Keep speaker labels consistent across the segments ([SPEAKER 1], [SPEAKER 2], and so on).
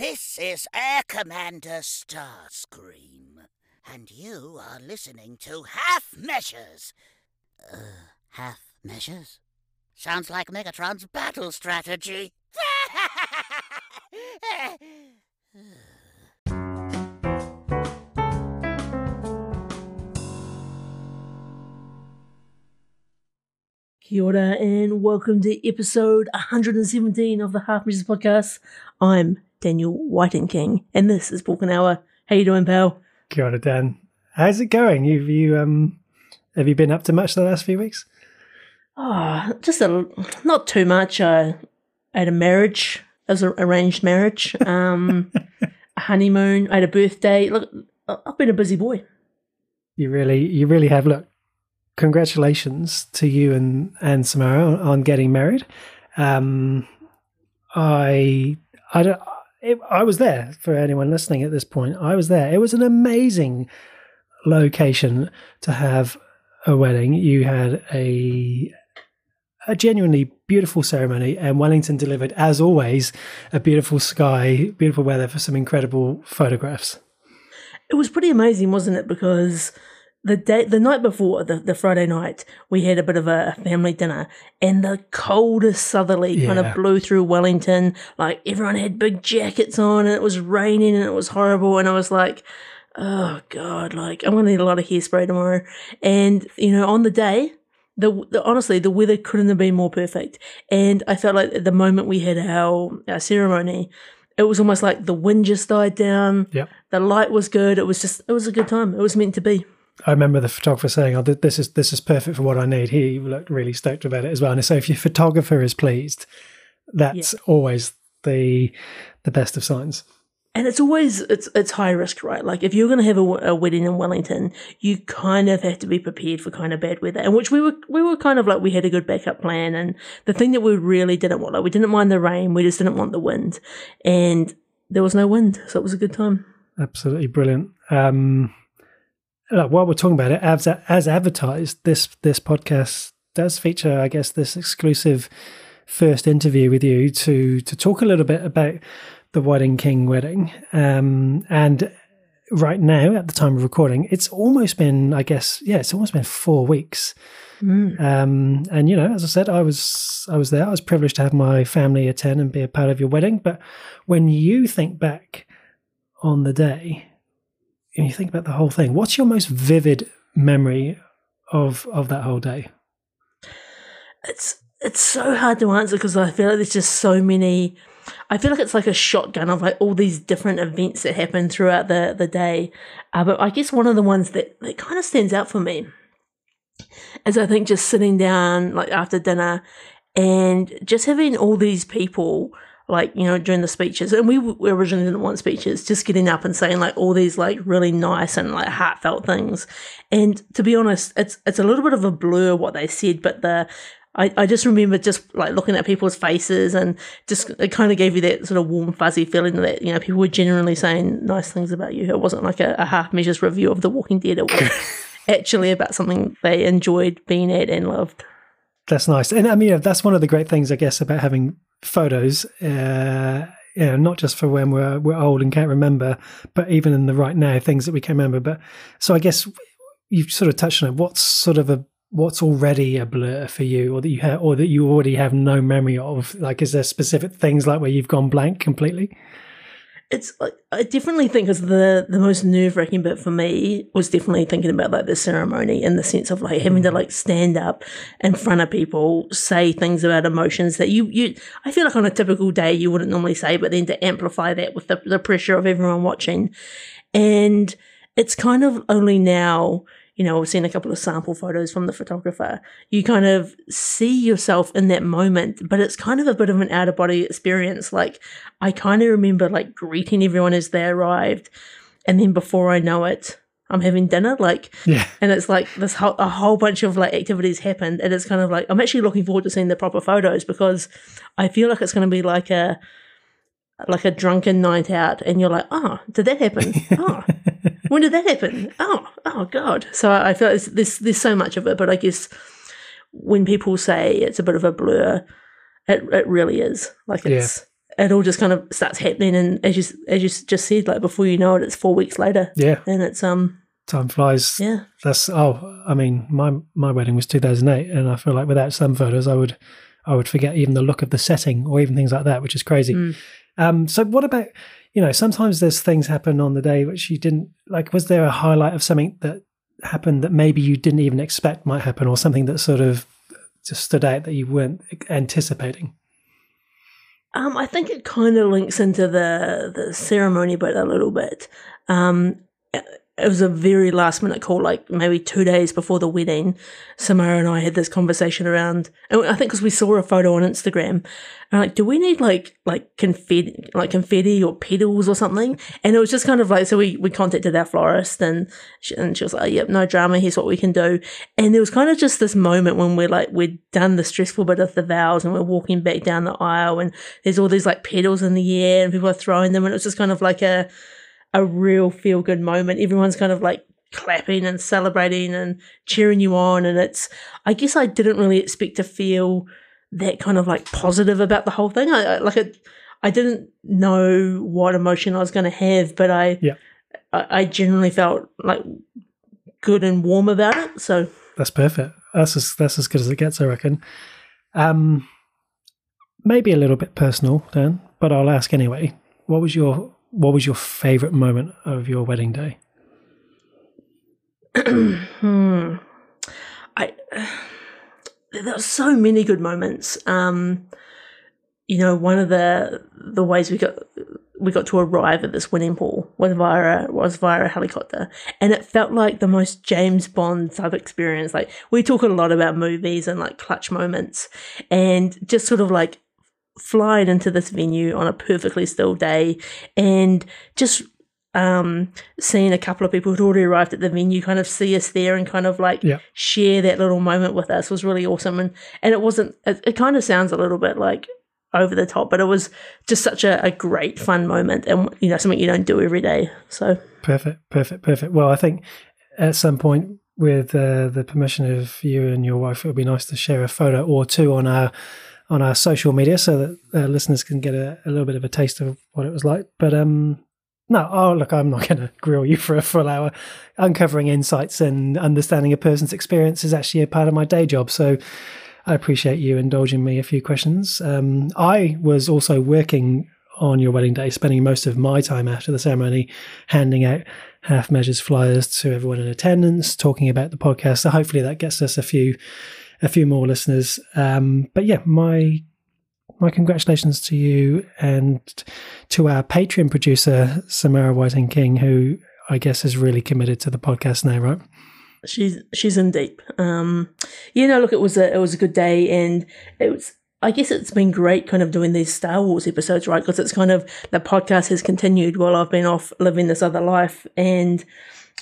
[SPEAKER 1] This is Air Commander Starscream, and you are listening to Half Measures. Uh, half measures? Sounds like Megatron's battle strategy.
[SPEAKER 2] Kia ora and welcome to episode 117 of the Half Measures podcast. I'm Daniel Whiting King and this is and Hour. How you doing, pal?
[SPEAKER 3] Kia ora, Dan. How's it going? Have you um have you been up to much the last few weeks?
[SPEAKER 2] Oh, just a not too much. I had a marriage, as an arranged marriage, um, a honeymoon. I had a birthday. Look, I've been a busy boy.
[SPEAKER 3] You really, you really have. Look, congratulations to you and and Samara on, on getting married. Um, I, I don't. It, I was there for anyone listening at this point. I was there. It was an amazing location to have a wedding. You had a a genuinely beautiful ceremony, and Wellington delivered, as always, a beautiful sky, beautiful weather for some incredible photographs.
[SPEAKER 2] It was pretty amazing, wasn't it? Because the day, the night before, the, the Friday night, we had a bit of a family dinner, and the coldest southerly kind of blew through Wellington. Like everyone had big jackets on, and it was raining, and it was horrible. And I was like, "Oh God!" Like I'm gonna need a lot of hairspray tomorrow. And you know, on the day, the, the honestly, the weather couldn't have been more perfect. And I felt like at the moment we had our, our ceremony, it was almost like the wind just died down.
[SPEAKER 3] Yep.
[SPEAKER 2] The light was good. It was just, it was a good time. It was meant to be.
[SPEAKER 3] I remember the photographer saying, "Oh, this is this is perfect for what I need." He looked really stoked about it as well. And so, if your photographer is pleased, that's always the the best of signs.
[SPEAKER 2] And it's always it's it's high risk, right? Like if you're going to have a wedding in Wellington, you kind of have to be prepared for kind of bad weather. And which we were we were kind of like we had a good backup plan. And the thing that we really didn't want, like we didn't mind the rain, we just didn't want the wind, and there was no wind, so it was a good time.
[SPEAKER 3] Absolutely brilliant. Um, look, while we're talking about it, as as advertised, this this podcast does feature, I guess, this exclusive first interview with you to to talk a little bit about the Wedding King wedding. Um, and right now, at the time of recording, it's almost been, I guess, yeah, it's almost been four weeks.
[SPEAKER 2] Mm.
[SPEAKER 3] Um, and you know, as I said, I was I was there. I was privileged to have my family attend and be a part of your wedding. But when you think back on the day, and you think about the whole thing, what's your most vivid memory of of that whole day?
[SPEAKER 2] it's it's so hard to answer because I feel like there's just so many. I feel like it's like a shotgun of like all these different events that happen throughout the the day. Uh, but I guess one of the ones that that kind of stands out for me is I think just sitting down like after dinner and just having all these people like you know during the speeches and we, originally didn't want speeches just getting up and saying like all these like really nice and like heartfelt things and to be honest it's it's a little bit of a blur what they said but the I, I just remember just like looking at people's faces and just it kind of gave you that sort of warm fuzzy feeling that you know people were genuinely saying nice things about you. It wasn't like a, a half measures review of The Walking Dead. It was actually about something they enjoyed being at and loved.
[SPEAKER 3] That's nice, and I mean, that's one of the great things, I guess, about having photos. Uh, you know, not just for when we're we're old and can't remember, but even in the right now, things that we can remember. But so I guess you've sort of touched on it. What's sort of a what's already a blur for you, or that you have, or that you already have no memory of? Like, is there specific things like where you've gone blank completely?
[SPEAKER 2] It's like I definitely think is the the most nerve wracking bit for me was definitely thinking about like the ceremony in the sense of like having to like stand up in front of people, say things about emotions that you you I feel like on a typical day you wouldn't normally say, but then to amplify that with the the pressure of everyone watching, and it's kind of only now you know, I've seen a couple of sample photos from the photographer. You kind of see yourself in that moment, but it's kind of a bit of an out of body experience. Like, I kind of remember like greeting everyone as they arrived, and then before I know it, I'm having dinner. Like,
[SPEAKER 3] Yeah.
[SPEAKER 2] and it's like this whole, a whole bunch of like activities happened, and it's kind of like I'm actually looking forward to seeing the proper photos because I feel like it's going to be like a like a drunken night out, and you're like, oh, did that happen? Oh, when did that happen? Oh, oh God. So I I feel it's, there's there's so much of it, but I guess when people say it's a bit of a blur, it it really is. Like
[SPEAKER 3] Yeah.
[SPEAKER 2] it's it all just kind of starts happening, and as you as you just said, like before you know it, it's four weeks later,
[SPEAKER 3] Yeah,
[SPEAKER 2] and it's um
[SPEAKER 3] time flies.
[SPEAKER 2] yeah
[SPEAKER 3] That's oh, I mean, my my wedding was 2008, and I feel like without some photos, I would I would forget even the look of the setting or even things like that, which is crazy.
[SPEAKER 2] Mm.
[SPEAKER 3] Um, so what about you know? Sometimes there's things happen on the day which you didn't like. Was there a highlight of something that happened that maybe you didn't even expect might happen, or something that sort of just stood out that you weren't anticipating?
[SPEAKER 2] Um, I think it kind of links into the the ceremony bit a little bit. Um, it was a very last minute call, like maybe two days before the wedding. Samara and I had this conversation around, and I think because we saw a photo on Instagram, and like, do we need like like confetti, like confetti or petals or something? And it was just kind of like, so we we contacted our florist, and she, and she was like, "Yep, no drama. Here's what we can do." And there was kind of just this moment when we're like, we'd done the stressful bit of the vows, and we're walking back down the aisle, and there's all these like petals in the air, and people are throwing them, and it was just kind of like a a real feel good moment. Everyone's kind of like clapping and celebrating and cheering you on, and it's. I guess I didn't really expect to feel that kind of like positive about the whole thing. I, I like it. I didn't know what emotion I was going to have, but I,
[SPEAKER 3] Yeah.
[SPEAKER 2] I, I generally felt like good and warm about it. So
[SPEAKER 3] That's perfect. That's as that's as good as it gets, I reckon. Um, maybe a little bit personal, Dan, but I'll ask anyway. What was your what was your favorite moment of your wedding day?
[SPEAKER 2] hmm. I there were so many good moments. Um, you know, one of the the ways we got we got to arrive at this winning pool was via was via a helicopter, and it felt like the most James Bond type experience. Like we talk a lot about movies and like clutch moments, and just sort of like flying into this venue on a perfectly still day, and just um, seeing a couple of people who'd already arrived at the venue kind of see us there and kind of like
[SPEAKER 3] Yeah.
[SPEAKER 2] share that little moment with us was really awesome. And and it wasn't. It, it kind of sounds a little bit like over the top, but it was just such a, a great fun moment, and you know something you don't do every day. So
[SPEAKER 3] Perfect, perfect, perfect. Well, I think at some point, with uh, the permission of you and your wife, it would be nice to share a photo or two on our on our social media so that uh, listeners can get a, a little bit of a taste of what it was like. But um, no, oh look, I'm not going to grill you for a full hour. Uncovering insights and understanding a person's experience is actually a part of my day job. So I appreciate you indulging me a few questions. Um, I was also working on your wedding day, spending most of my time after the ceremony handing out half measures flyers to everyone in attendance, talking about the podcast. So hopefully that gets us a few a few more listeners. Um, but yeah, my my congratulations to you and to our Patreon producer Samara Whiting King, who I guess is really committed to the podcast now, right?
[SPEAKER 2] she's she's in deep. Um, you know, look, it was a it was a good day, and it was. I guess it's been great, kind of doing these Star Wars episodes, right? Because it's kind of the podcast has continued while I've been off living this other life, and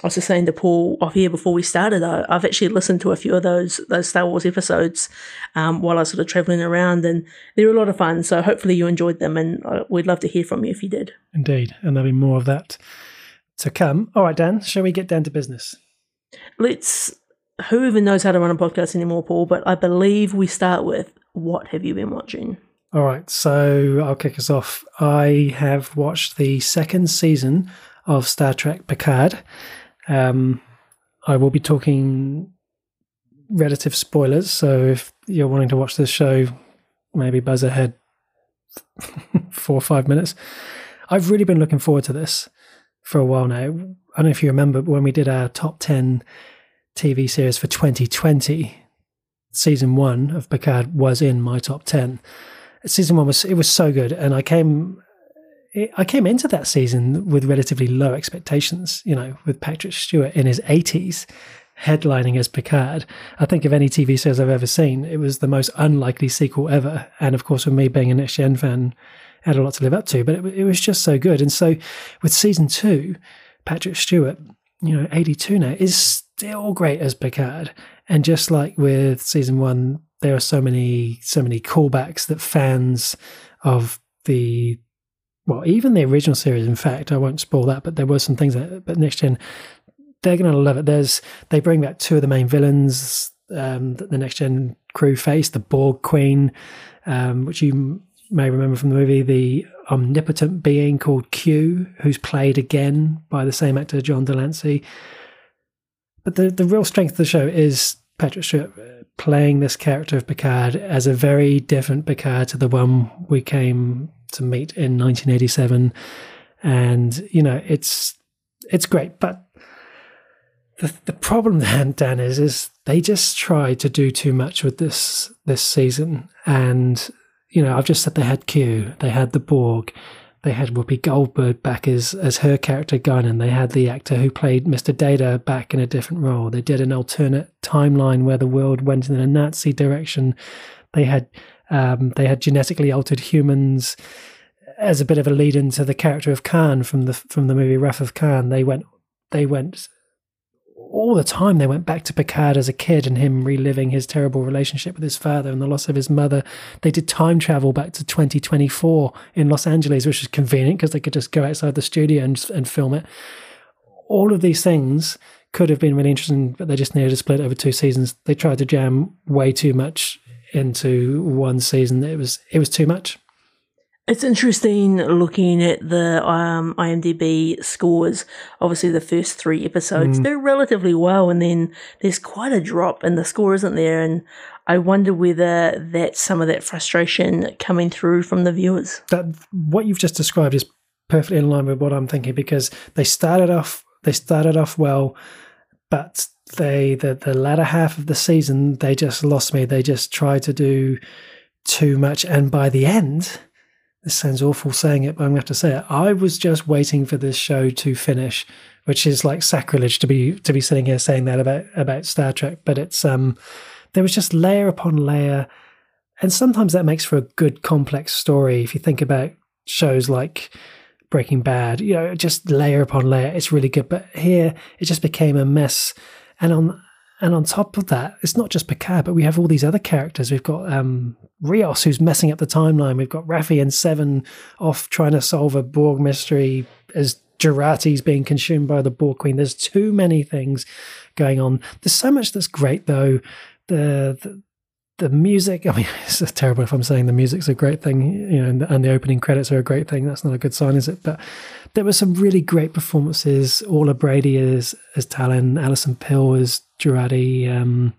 [SPEAKER 2] I was just saying to Paul off here before we started, I, I've actually listened to a few of those those Star Wars episodes um, while I was sort of traveling around, and they're a lot of fun. So hopefully you enjoyed them, and uh, we'd love to hear from you if you did.
[SPEAKER 3] Indeed, and there'll be more of that to come. All right, Dan, shall we get down to business?
[SPEAKER 2] Let's. Who even knows how to run a podcast anymore, Paul? But I believe we start with what have you been watching?
[SPEAKER 3] All right, so I'll kick us off. I have watched the second season of Star Trek Picard. Um, I will be talking relative spoilers, so if you're wanting to watch this show, maybe buzz ahead four or five minutes. I've really been looking forward to this for a while now. I don't know if you remember, when we did our top 10 TV series for 2020, season one of Picard was in my top 10 season one was it was so good and i came i came into that season with relatively low expectations you know with patrick stewart in his 80s headlining as picard. I think of any tv series i've ever seen it was the most unlikely sequel ever. And of course with me being a next gen fan I had a lot to live up to but it, it was just so good. And so with season two patrick stewart you know 82 now is still great as picard. And just like with season one there are so many so many callbacks that fans of the well even the original series in fact i won't spoil that but there were some things that but next gen they're going to love it there's they bring back two of the main villains um, that the next gen crew face the borg queen um, which you may remember from the movie, the omnipotent being called Q, who's played again by the same actor, John de Lancie. But the, the real strength of the show is Patrick Stewart playing this character of Picard as a very different Picard to the one we came to meet in 1987. And, you know, it's it's great. But the, the problem then, Dan, is, is they just tried to do too much with this this season. And, you know, I've just said they had Q, they had the Borg, they had Whoopi Goldberg back as as her character Guinan. They had the actor who played Mr. Data back in a different role. They did an alternate timeline where the world went in a Nazi direction. They had um, they had genetically altered humans as a bit of a lead into the character of Khan from the from the movie Wrath of Khan. They went they went all the time they went back to Picard as a kid and him reliving his terrible relationship with his father and the loss of his mother. They did time travel back to 2024 in Los Angeles, which is convenient because they could just go outside the studio and, and film it. All of these things could have been really interesting, but they just needed to split over two seasons. They tried to jam way too much into one season. It was it was too much.
[SPEAKER 2] It's interesting looking at the um, IMDb scores. Obviously, the first three episodes, mm. they're relatively well, and then there's quite a drop and the score, isn't there? And I wonder whether that's some of that frustration coming through from the viewers.
[SPEAKER 3] That what you've just described is perfectly in line with what I'm thinking because they started off they started off well, but they the the latter half of the season they just lost me. They just tried to do too much, and by the end this sounds awful saying it, but I'm going to have to say it. I was just waiting for this show to finish, which is like sacrilege to be to be sitting here saying that about about Star Trek. But it's um, there was just layer upon layer, and sometimes that makes for a good complex story. If you think about shows like Breaking Bad, you know, just layer upon layer, it's really good. But here, it just became a mess, and on and on top of that, it's not just Picard, but we have all these other characters. We've got um, Rios, who's messing up the timeline. We've got Raffi and Seven off trying to solve a Borg mystery as Jurati's being consumed by the Borg Queen. There's too many things going on. There's so much that's great, though. The, the the music, I mean, it's terrible if I'm saying the music's a great thing, you know, and the, and the, opening credits are a great thing. That's not a good sign, is it? But there were some really great performances. Orla Brady as as Tallinn, Alison Pill as Jurati. Um,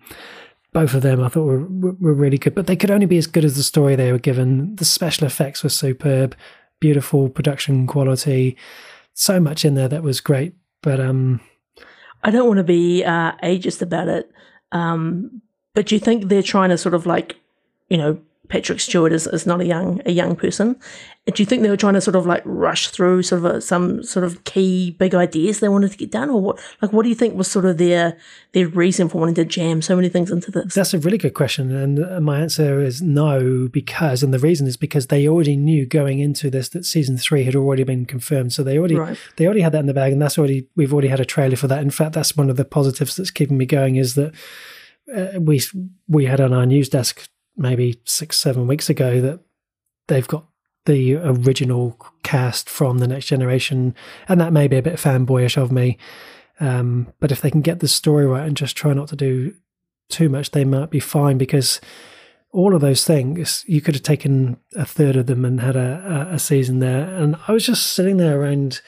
[SPEAKER 3] both of them I thought were, were really good, but they could only be as good as the story they were given. The special effects were superb, beautiful production quality, so much in there that was great. But um,
[SPEAKER 2] I don't want to be uh, ageist about it, um, but do you think they're trying to sort of like, you know, Patrick Stewart is, is not a young a young person. Do you think they were trying to sort of like rush through sort of a, some sort of key big ideas they wanted to get done, or what? Like, what do you think was sort of their their reason for wanting to jam so many things into this?
[SPEAKER 3] That's a really good question, and my answer is no, because and the reason is because they already knew going into this that season three had already been confirmed, so they already right. they already had that in the bag, and that's already we've already had a trailer for that. In fact, that's one of the positives that's keeping me going is that. Uh, we we had on our news desk maybe six, seven weeks ago that they've got the original cast from the next generation, and that may be a bit fanboyish of me. Um, but if they can get the story right and just try not to do too much, they might be fine because all of those things you could have taken a third of them and had a, a season there. And I was just sitting there around,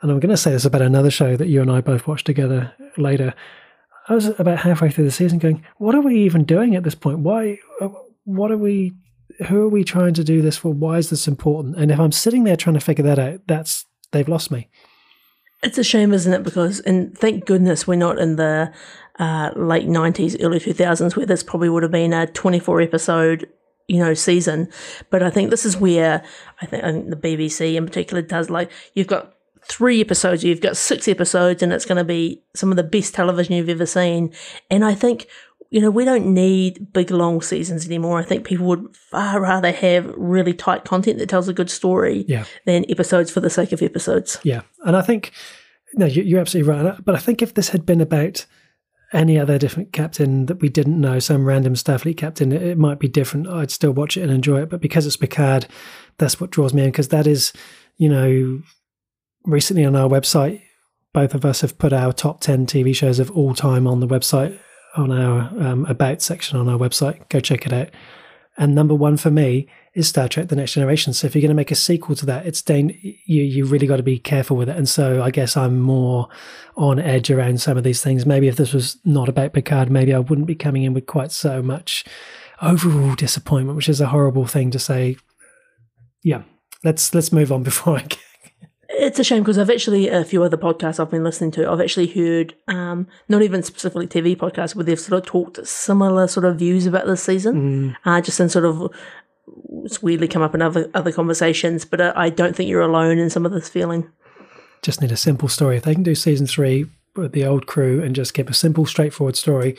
[SPEAKER 3] and I'm going to say this about another show that you and I both watched together later. I was about halfway through the season going, what are we even doing at this point? Why, uh, what are we, who are we trying to do this for? Why is this important? And if I'm sitting there trying to figure that out, that's, they've lost me.
[SPEAKER 2] It's a shame, isn't it? Because, and thank goodness we're not in the uh, late 90s, early 2000s, where this probably would have been a 24 episode you know season but i think this is where I think, I think the bbc in particular does like you've got three episodes, you've got six episodes, and it's going to be some of the best television you've ever seen. And I think, you know, we don't need big, long seasons anymore. I think people would far rather have really tight content that tells a good story
[SPEAKER 3] yeah.
[SPEAKER 2] than episodes for the sake of episodes.
[SPEAKER 3] Yeah. And I think, no, you're absolutely right. But I think if this had been about any other different captain that we didn't know, some random Starfleet captain, it, might be different. I'd still watch it and enjoy it. But because it's Picard, that's what draws me in because that is, you know, recently on our website, both of us have put our top 10 TV shows of all time on the website, on our um, About section on our website. Go check it out. and number one for me is Star Trek: The Next Generation. So if you're going to make a sequel to that, it's dan- you you really got to be careful with it. And so I guess I'm more on edge around some of these things. Maybe if this was not about Picard, maybe I wouldn't be coming in with quite so much overall disappointment, which is a horrible thing to say. Yeah, let's let's move on before I. Get,
[SPEAKER 2] it's a shame because I've actually a few other podcasts I've been listening to. I've actually heard, um, not even specifically TV podcasts, where they've sort of talked similar sort of views about this season,
[SPEAKER 3] Mm.
[SPEAKER 2] uh, just in sort of it's weirdly come up in other other conversations. But uh, I don't think you're alone in some of this feeling.
[SPEAKER 3] just need a simple story. If they can do season three with the old crew and just keep a simple, straightforward story,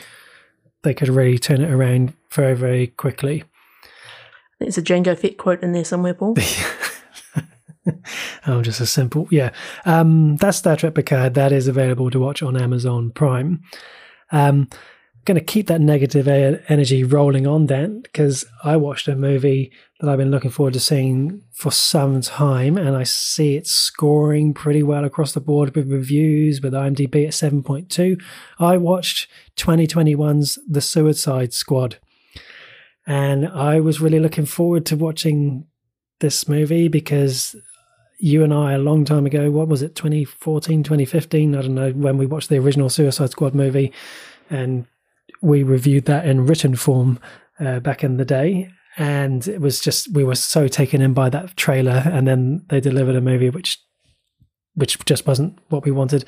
[SPEAKER 3] they could really turn it around very, very quickly.
[SPEAKER 2] There's a Jango Fett quote in there somewhere, Paul.
[SPEAKER 3] Oh, just a simple, yeah. Um, that's Star Trek Picard. That is available to watch on Amazon Prime. Um, going to keep that negative energy rolling on, Dan, because I watched a movie that I've been looking forward to seeing for some time, and I see it scoring pretty well across the board with reviews, with IMDb at 7.2. I watched 2021's The Suicide Squad, and I was really looking forward to watching this movie because you and I a long time ago, what was it, 2014, 2015? I don't know, when we watched the original Suicide Squad movie and we reviewed that in written form uh, back in the day. And it was just, we were so taken in by that trailer. And then they delivered a movie which, which just wasn't what we wanted.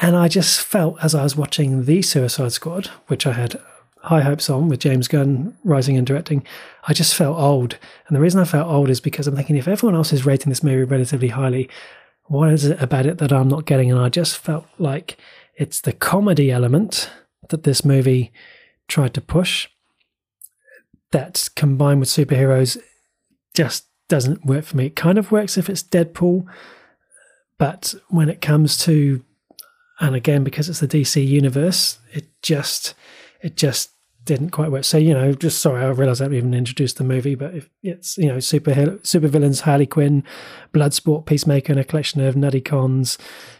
[SPEAKER 3] And I just felt as I was watching The Suicide Squad, which I had high hopes on with James Gunn rising and directing, I just felt old. And the reason I felt old is because I'm thinking if everyone else is rating this movie relatively highly, what is it about it that I'm not getting? And I just felt like it's the comedy element that this movie tried to push that combined with superheroes just doesn't work for me. It kind of works if it's Deadpool, but when it comes to and again because it's the DC universe, it just it just didn't quite work. So you know, just sorry, I realised I haven't even introduced the movie, but it's you know super super villains, Harley Quinn, Bloodsport, Peacemaker, and a collection of nutty cons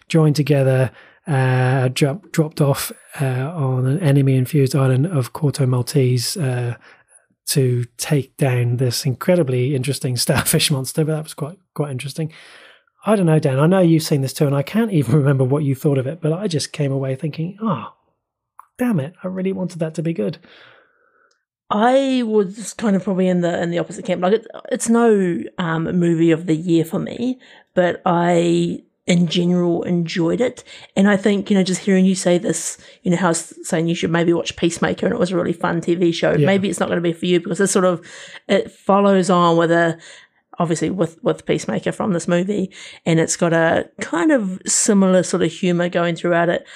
[SPEAKER 3] joined together, uh, drop, dropped off uh, on an enemy-infused island of Corto Maltese. Uh, to take down this incredibly interesting starfish monster, but that was quite quite interesting. I don't know, Dan. I know you've seen this too, and I can't even remember what you thought of it, but I just came away thinking, oh, damn it, I really wanted that to be good.
[SPEAKER 2] I was kind of probably in the in the opposite camp. Like it, it's no um, movie of the year for me, but I in general enjoyed it. And I think you know, just hearing you say this, you know, how I was saying you should maybe watch Peacemaker, and it was a really fun TV show.
[SPEAKER 3] Yeah.
[SPEAKER 2] Maybe it's not going to be for you because it sort of it follows on with a obviously with with Peacemaker from this movie, and it's got a kind of similar sort of humor going throughout it.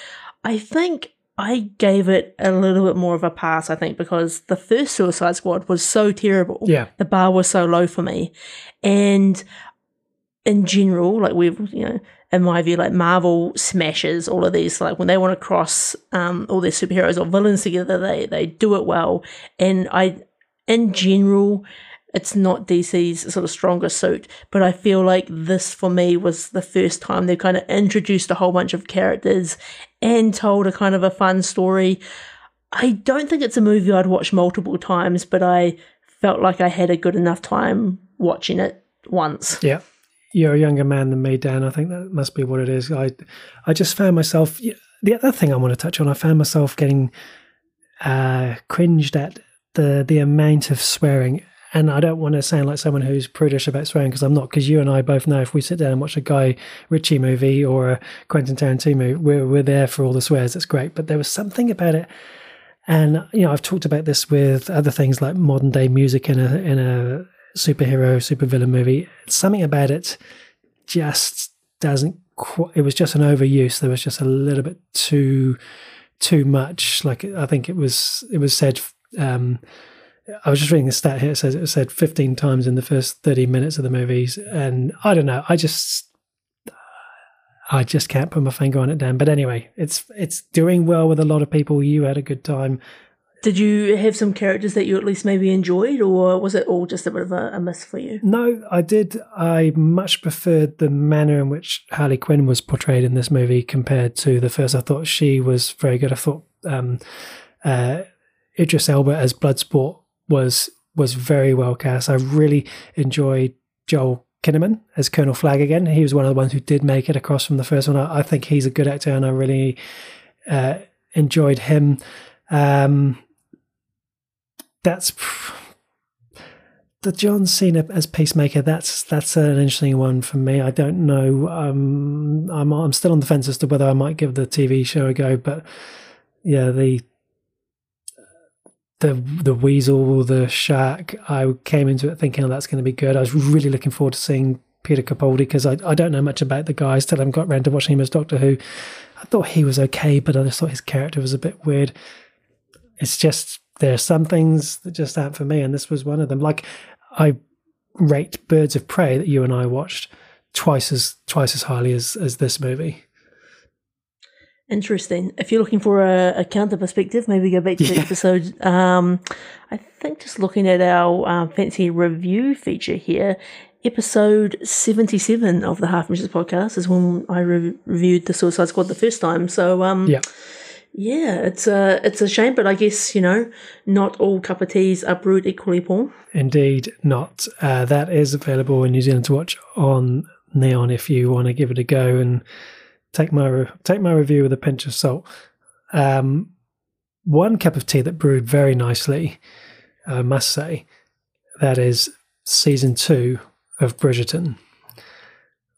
[SPEAKER 2] I think I gave it a little bit more of a pass, I think, because the first Suicide Squad was so terrible.
[SPEAKER 3] Yeah.
[SPEAKER 2] The bar was so low for me. And in general, like we've, you know, in my view, like Marvel smashes all of these. Like when they want to cross um, all their superheroes or villains together, they they do it well. And I, in general, it's not DC's sort of stronger suit, but I feel like this for me was the first time they kind of introduced a whole bunch of characters and told a kind of a fun story. I don't think it's a movie I'd watch multiple times, but I felt like I had a good enough time watching it once.
[SPEAKER 3] Yeah. You're a younger man than me, Dan. I think that must be what it is. I, I just found myself. The other thing I want to touch on, I found myself getting uh, cringed at the the amount of swearing. And I don't want to sound like someone who's prudish about swearing because I'm not. Because you and I both know if we sit down and watch a Guy Ritchie movie or a Quentin Tarantino movie, we're we're there for all the swears. It's great. But there was something about it and you know, I've talked about this with other things like modern day music in a in a superhero supervillain movie. Something about it just doesn't. It was just an overuse. There was just a little bit too too much. Like I think it was it was said. Um, I was just reading the stat here. It says it was said 15 times in the first 30 minutes of the movies, and I don't know. I just I just can't put my finger on it, Dan. But anyway, it's it's doing well with a lot of people. You had a good time.
[SPEAKER 2] Did you have some characters that you at least maybe enjoyed, or was it all just a bit of a, a miss for you?
[SPEAKER 3] No, I did. I much preferred the manner in which Harley Quinn was portrayed in this movie compared to the first. I thought she was very good. I thought um, uh, Idris Elba as Bloodsport was was very well cast. I really enjoyed Joel Kinnaman as Colonel Flagg again. He was one of the ones who did make it across from the first one. I, I think he's a good actor, and I really uh, enjoyed him. Um, that's the John Cena as Peacemaker. That's that's an interesting one for me. I don't know. Um, I'm I'm still on the fence as to whether I might give the TV show a go, but yeah, the the the weasel, the shark. I came into it thinking oh, that's going to be good. I was really looking forward to seeing Peter Capaldi because I I don't know much about the guy. Still haven't got around to watching him as Doctor Who. I thought he was okay, but I just thought his character was a bit weird. It's just there are some things that just aren't for me, and this was one of them. Like I rate Birds of Prey that you and I watched twice as twice as highly as as this movie.
[SPEAKER 2] Interesting. If you're looking for a, a counter perspective, maybe go back to yeah. the episode. Um, I think just looking at our uh, fancy review feature here, episode 77 of the Half Measures podcast is when I re- reviewed the Suicide Squad the first time. So, um,
[SPEAKER 3] yeah.
[SPEAKER 2] Yeah, it's a it's a shame, but I guess you know not all cup of teas are brewed equally, Paul.
[SPEAKER 3] Indeed, not. Uh, that is available in New Zealand to watch on Neon if you want to give it a go and take my take my review with a pinch of salt. Um, one cup of tea that brewed very nicely, I must say, that is season two of Bridgerton.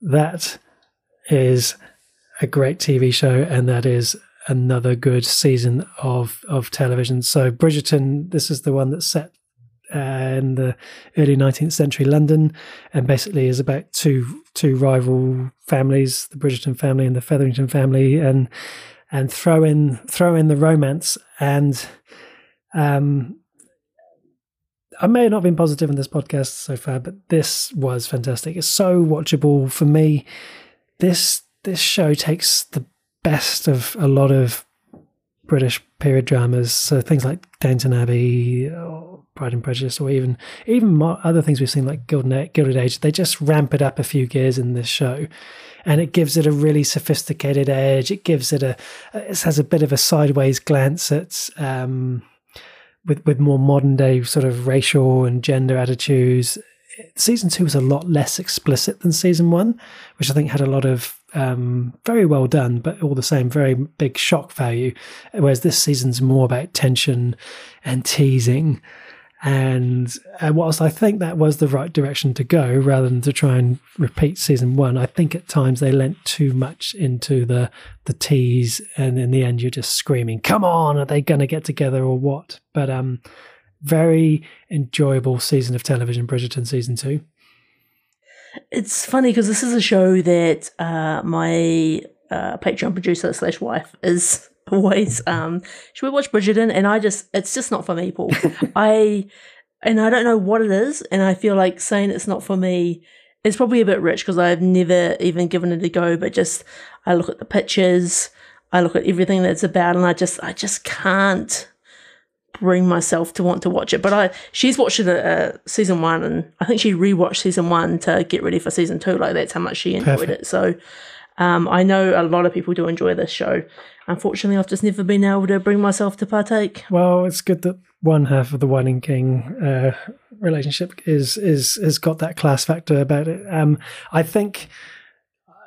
[SPEAKER 3] That is a great TV show, and that is another good season of of television. So Bridgerton, this is the one that's set in the early 19th century London, and basically is about two two rival families, the Bridgerton family and the Featherington family, and and throw in throw in the romance and um I may have not been positive in this podcast so far, but this was fantastic. It's so watchable for me. This this show takes the best of a lot of British period dramas, so things like Downton Abbey, Pride and Prejudice, or even even other things we've seen like Gilded, Gilded Age. They just ramp it up a few gears in this show, and it gives it a really sophisticated edge. It gives it a it has a bit of a sideways glance at um, with with more modern day sort of racial and gender attitudes. Season two was a lot less explicit than season one, which I think had a lot of um, very well done, but all the same, very big shock value. Whereas this season's more about tension and teasing. And uh, whilst I think that was the right direction to go, rather than to try and repeat season one, I think at times they lent too much into the the tease, and in the end, you're just screaming, "Come on, are they going to get together or what?" But um, very enjoyable season of television, Bridgerton season two.
[SPEAKER 2] It's funny because this is a show that uh, my uh, Patreon producer slash wife is always um should we watch Bridgerton and I just it's just not for me Paul I and I don't know what it is and I feel like saying it's not for me is probably a bit rich because I've never even given it a go but just I look at the pictures I look at everything that's about and I just I just can't bring myself to want to watch it. But I, she's watched it uh, season one, and I think she rewatched season one to get ready for season two. Like that's how much she enjoyed Perfect. it. So um, I know a lot of people do enjoy this show. Unfortunately, I've just never been able to bring myself to partake.
[SPEAKER 3] Well, it's good that one half of the One King uh, relationship is is has got that class factor about it. Um, I think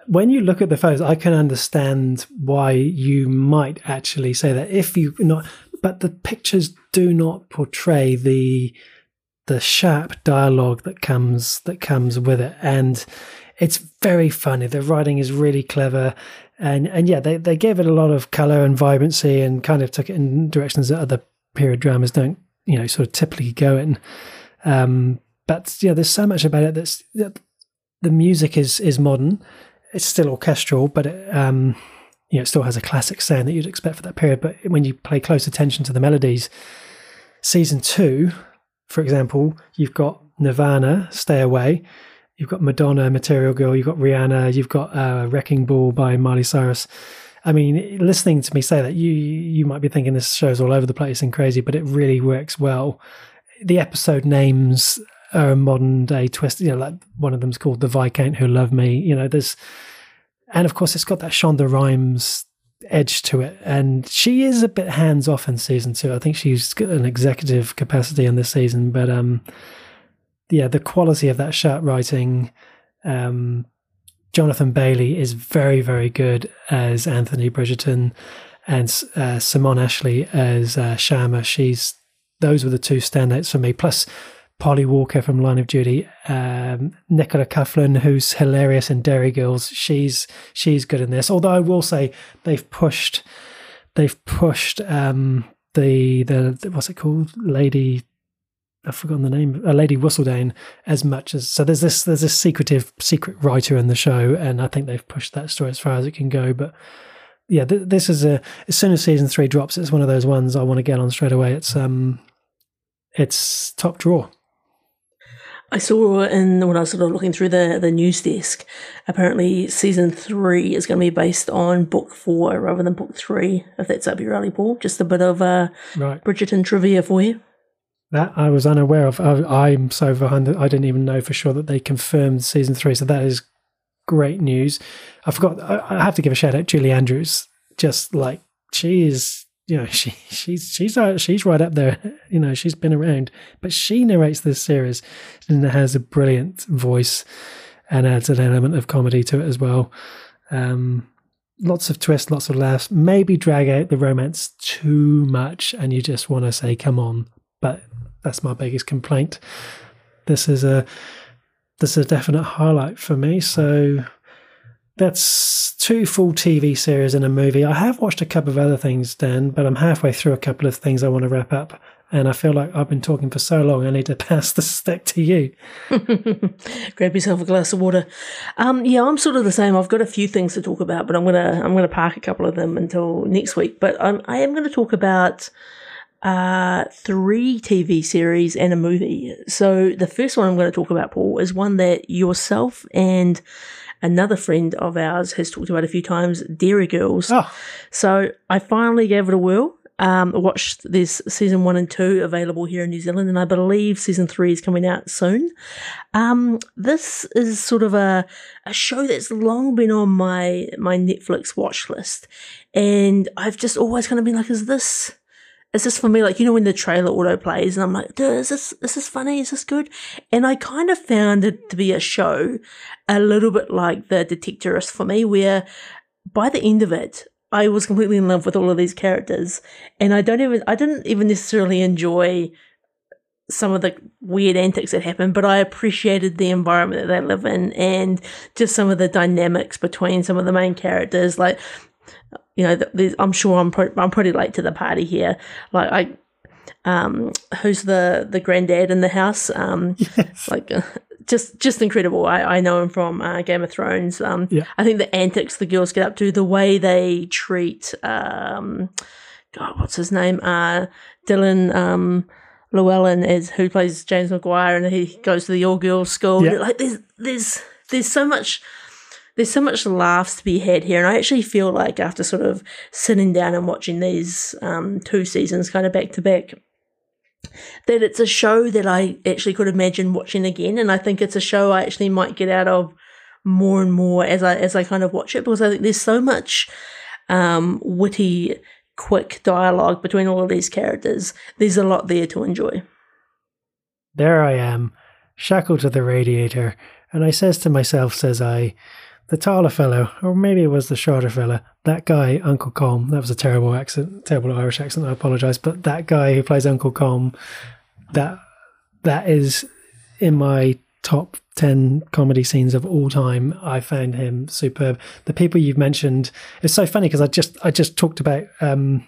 [SPEAKER 3] when you look at the photos, I can understand why you might actually say that if you not but the pictures do not portray the the sharp dialogue that comes that comes with it and it's very funny the writing is really clever and and yeah they, they gave it a lot of color and vibrancy and kind of took it in directions that other period dramas don't you know sort of typically go in um, but yeah there's so much about it that's the music is is modern it's still orchestral but it, um, you know, it still has a classic sound that you'd expect for that period. But when you pay close attention to the melodies, season two, for example, you've got Nirvana, Stay Away, you've got Madonna, Material Girl, you've got Rihanna, you've got uh, Wrecking Ball by Miley Cyrus. I mean, listening to me say that, you you might be thinking this show's all over the place and crazy, but it really works well. The episode names are a modern day twist. You know, like one of them's called "The Viscount Who Loved Me." You know, there's and of course, it's got that Shonda Rhimes edge to it. And she is a bit hands off in season two. I think she's got an executive capacity in this season, but um, yeah, the quality of that shot writing. Um, Jonathan Bailey is very, very good as Anthony Bridgerton, and uh, Simone Ashley as uh, Sharma. She's those were the two standouts for me. Plus Polly Walker from Line of Duty, um, Nicola Coughlan, who's hilarious in Derry Girls. She's she's good in this. Although I will say they've pushed they've pushed um, the the what's it called, Lady. I've forgotten the name, uh, Lady Whistledown, as much as so. There's this there's this secretive secret writer in the show, and I think they've pushed that story as far as it can go. But yeah, th- this is a as soon as season three drops, it's one of those ones I want to get on straight away. It's um, it's top draw.
[SPEAKER 2] I saw in when I was sort of looking through the, the news desk, apparently season three is going to be based on book four rather than book three, if that's up your alley, Paul. Just a bit of uh,
[SPEAKER 3] right.
[SPEAKER 2] Bridgerton trivia for you.
[SPEAKER 3] That I was unaware of. I, am so behind that I didn't even know for sure that they confirmed season three. So that is great news. I forgot. I, I have to give a shout out Julie Andrews. Just like she is you know she she's she's uh, she's right up there you know she's been around but she narrates this series and has a brilliant voice and adds an element of comedy to it as well um, lots of twists lots of laughs maybe drag out the romance too much and you just want to say come on but that's my biggest complaint this is a this is a definite highlight for me so that's two full TV series and a movie. I have watched a couple of other things, Dan, but I'm halfway through a couple of things I want to wrap up. And I feel like I've been talking for so long, I need to pass the stick to you.
[SPEAKER 2] Grab yourself a glass of water. Um, yeah, I'm sort of the same. I've got a few things to talk about, but I'm gonna I'm gonna park a couple of them until next week. But I'm, I am going to talk about uh, three TV series and a movie. So the first one I'm going to talk about, Paul, is one that yourself and another friend of ours has talked about a few times, Derry Girls.
[SPEAKER 3] Oh.
[SPEAKER 2] So I finally gave it a whirl. Um, watched this season one and two available here in New Zealand, and I believe season three is coming out soon. Um, this is sort of a, a show that's long been on my my Netflix watch list, and I've just always kind of been like, is this is this for me? Like, you know, when the trailer auto plays and I'm like, is this, is this funny? Is this good? And I kind of found it to be a show a little bit like the Detectorist for me, where by the end of it, I was completely in love with all of these characters. And I don't even, I didn't even necessarily enjoy some of the weird antics that happen, but I appreciated the environment that they live in and just some of the dynamics between some of the main characters. Like you know, I'm sure I'm pro- I'm pretty late to the party here. Like I, um, who's the the granddad in the house? Um, yes. like uh, just just incredible. I, I know him from uh, Game of Thrones. Um,
[SPEAKER 3] yeah.
[SPEAKER 2] I think the antics the girls get up to, the way they treat, um, God, what's his name? Uh, Dylan. Um, Llewellyn is who plays James Maguire, and he goes to the all girls school.
[SPEAKER 3] Yeah.
[SPEAKER 2] Like there's there's there's so much there's so much laughs to be had here. And I actually feel like after sort of sitting down and watching these um, two seasons kind of back to back, that it's a show that I actually could imagine watching again. And I think it's a show I actually might get out of more and more as I as I kind of watch it because I think there's so much um, witty, quick dialogue between all of these characters. There's a lot there to enjoy.
[SPEAKER 3] There I am, shackled to the radiator, and I says to myself, says I, the taller fellow, or maybe it was the shorter fella, that guy, Uncle Colm, that was a terrible accent, terrible Irish accent, I apologise, but that guy who plays Uncle Colm, that that is in my top 10 comedy scenes of all time. I found him superb. The people you've mentioned it's so funny because i just i just talked about um,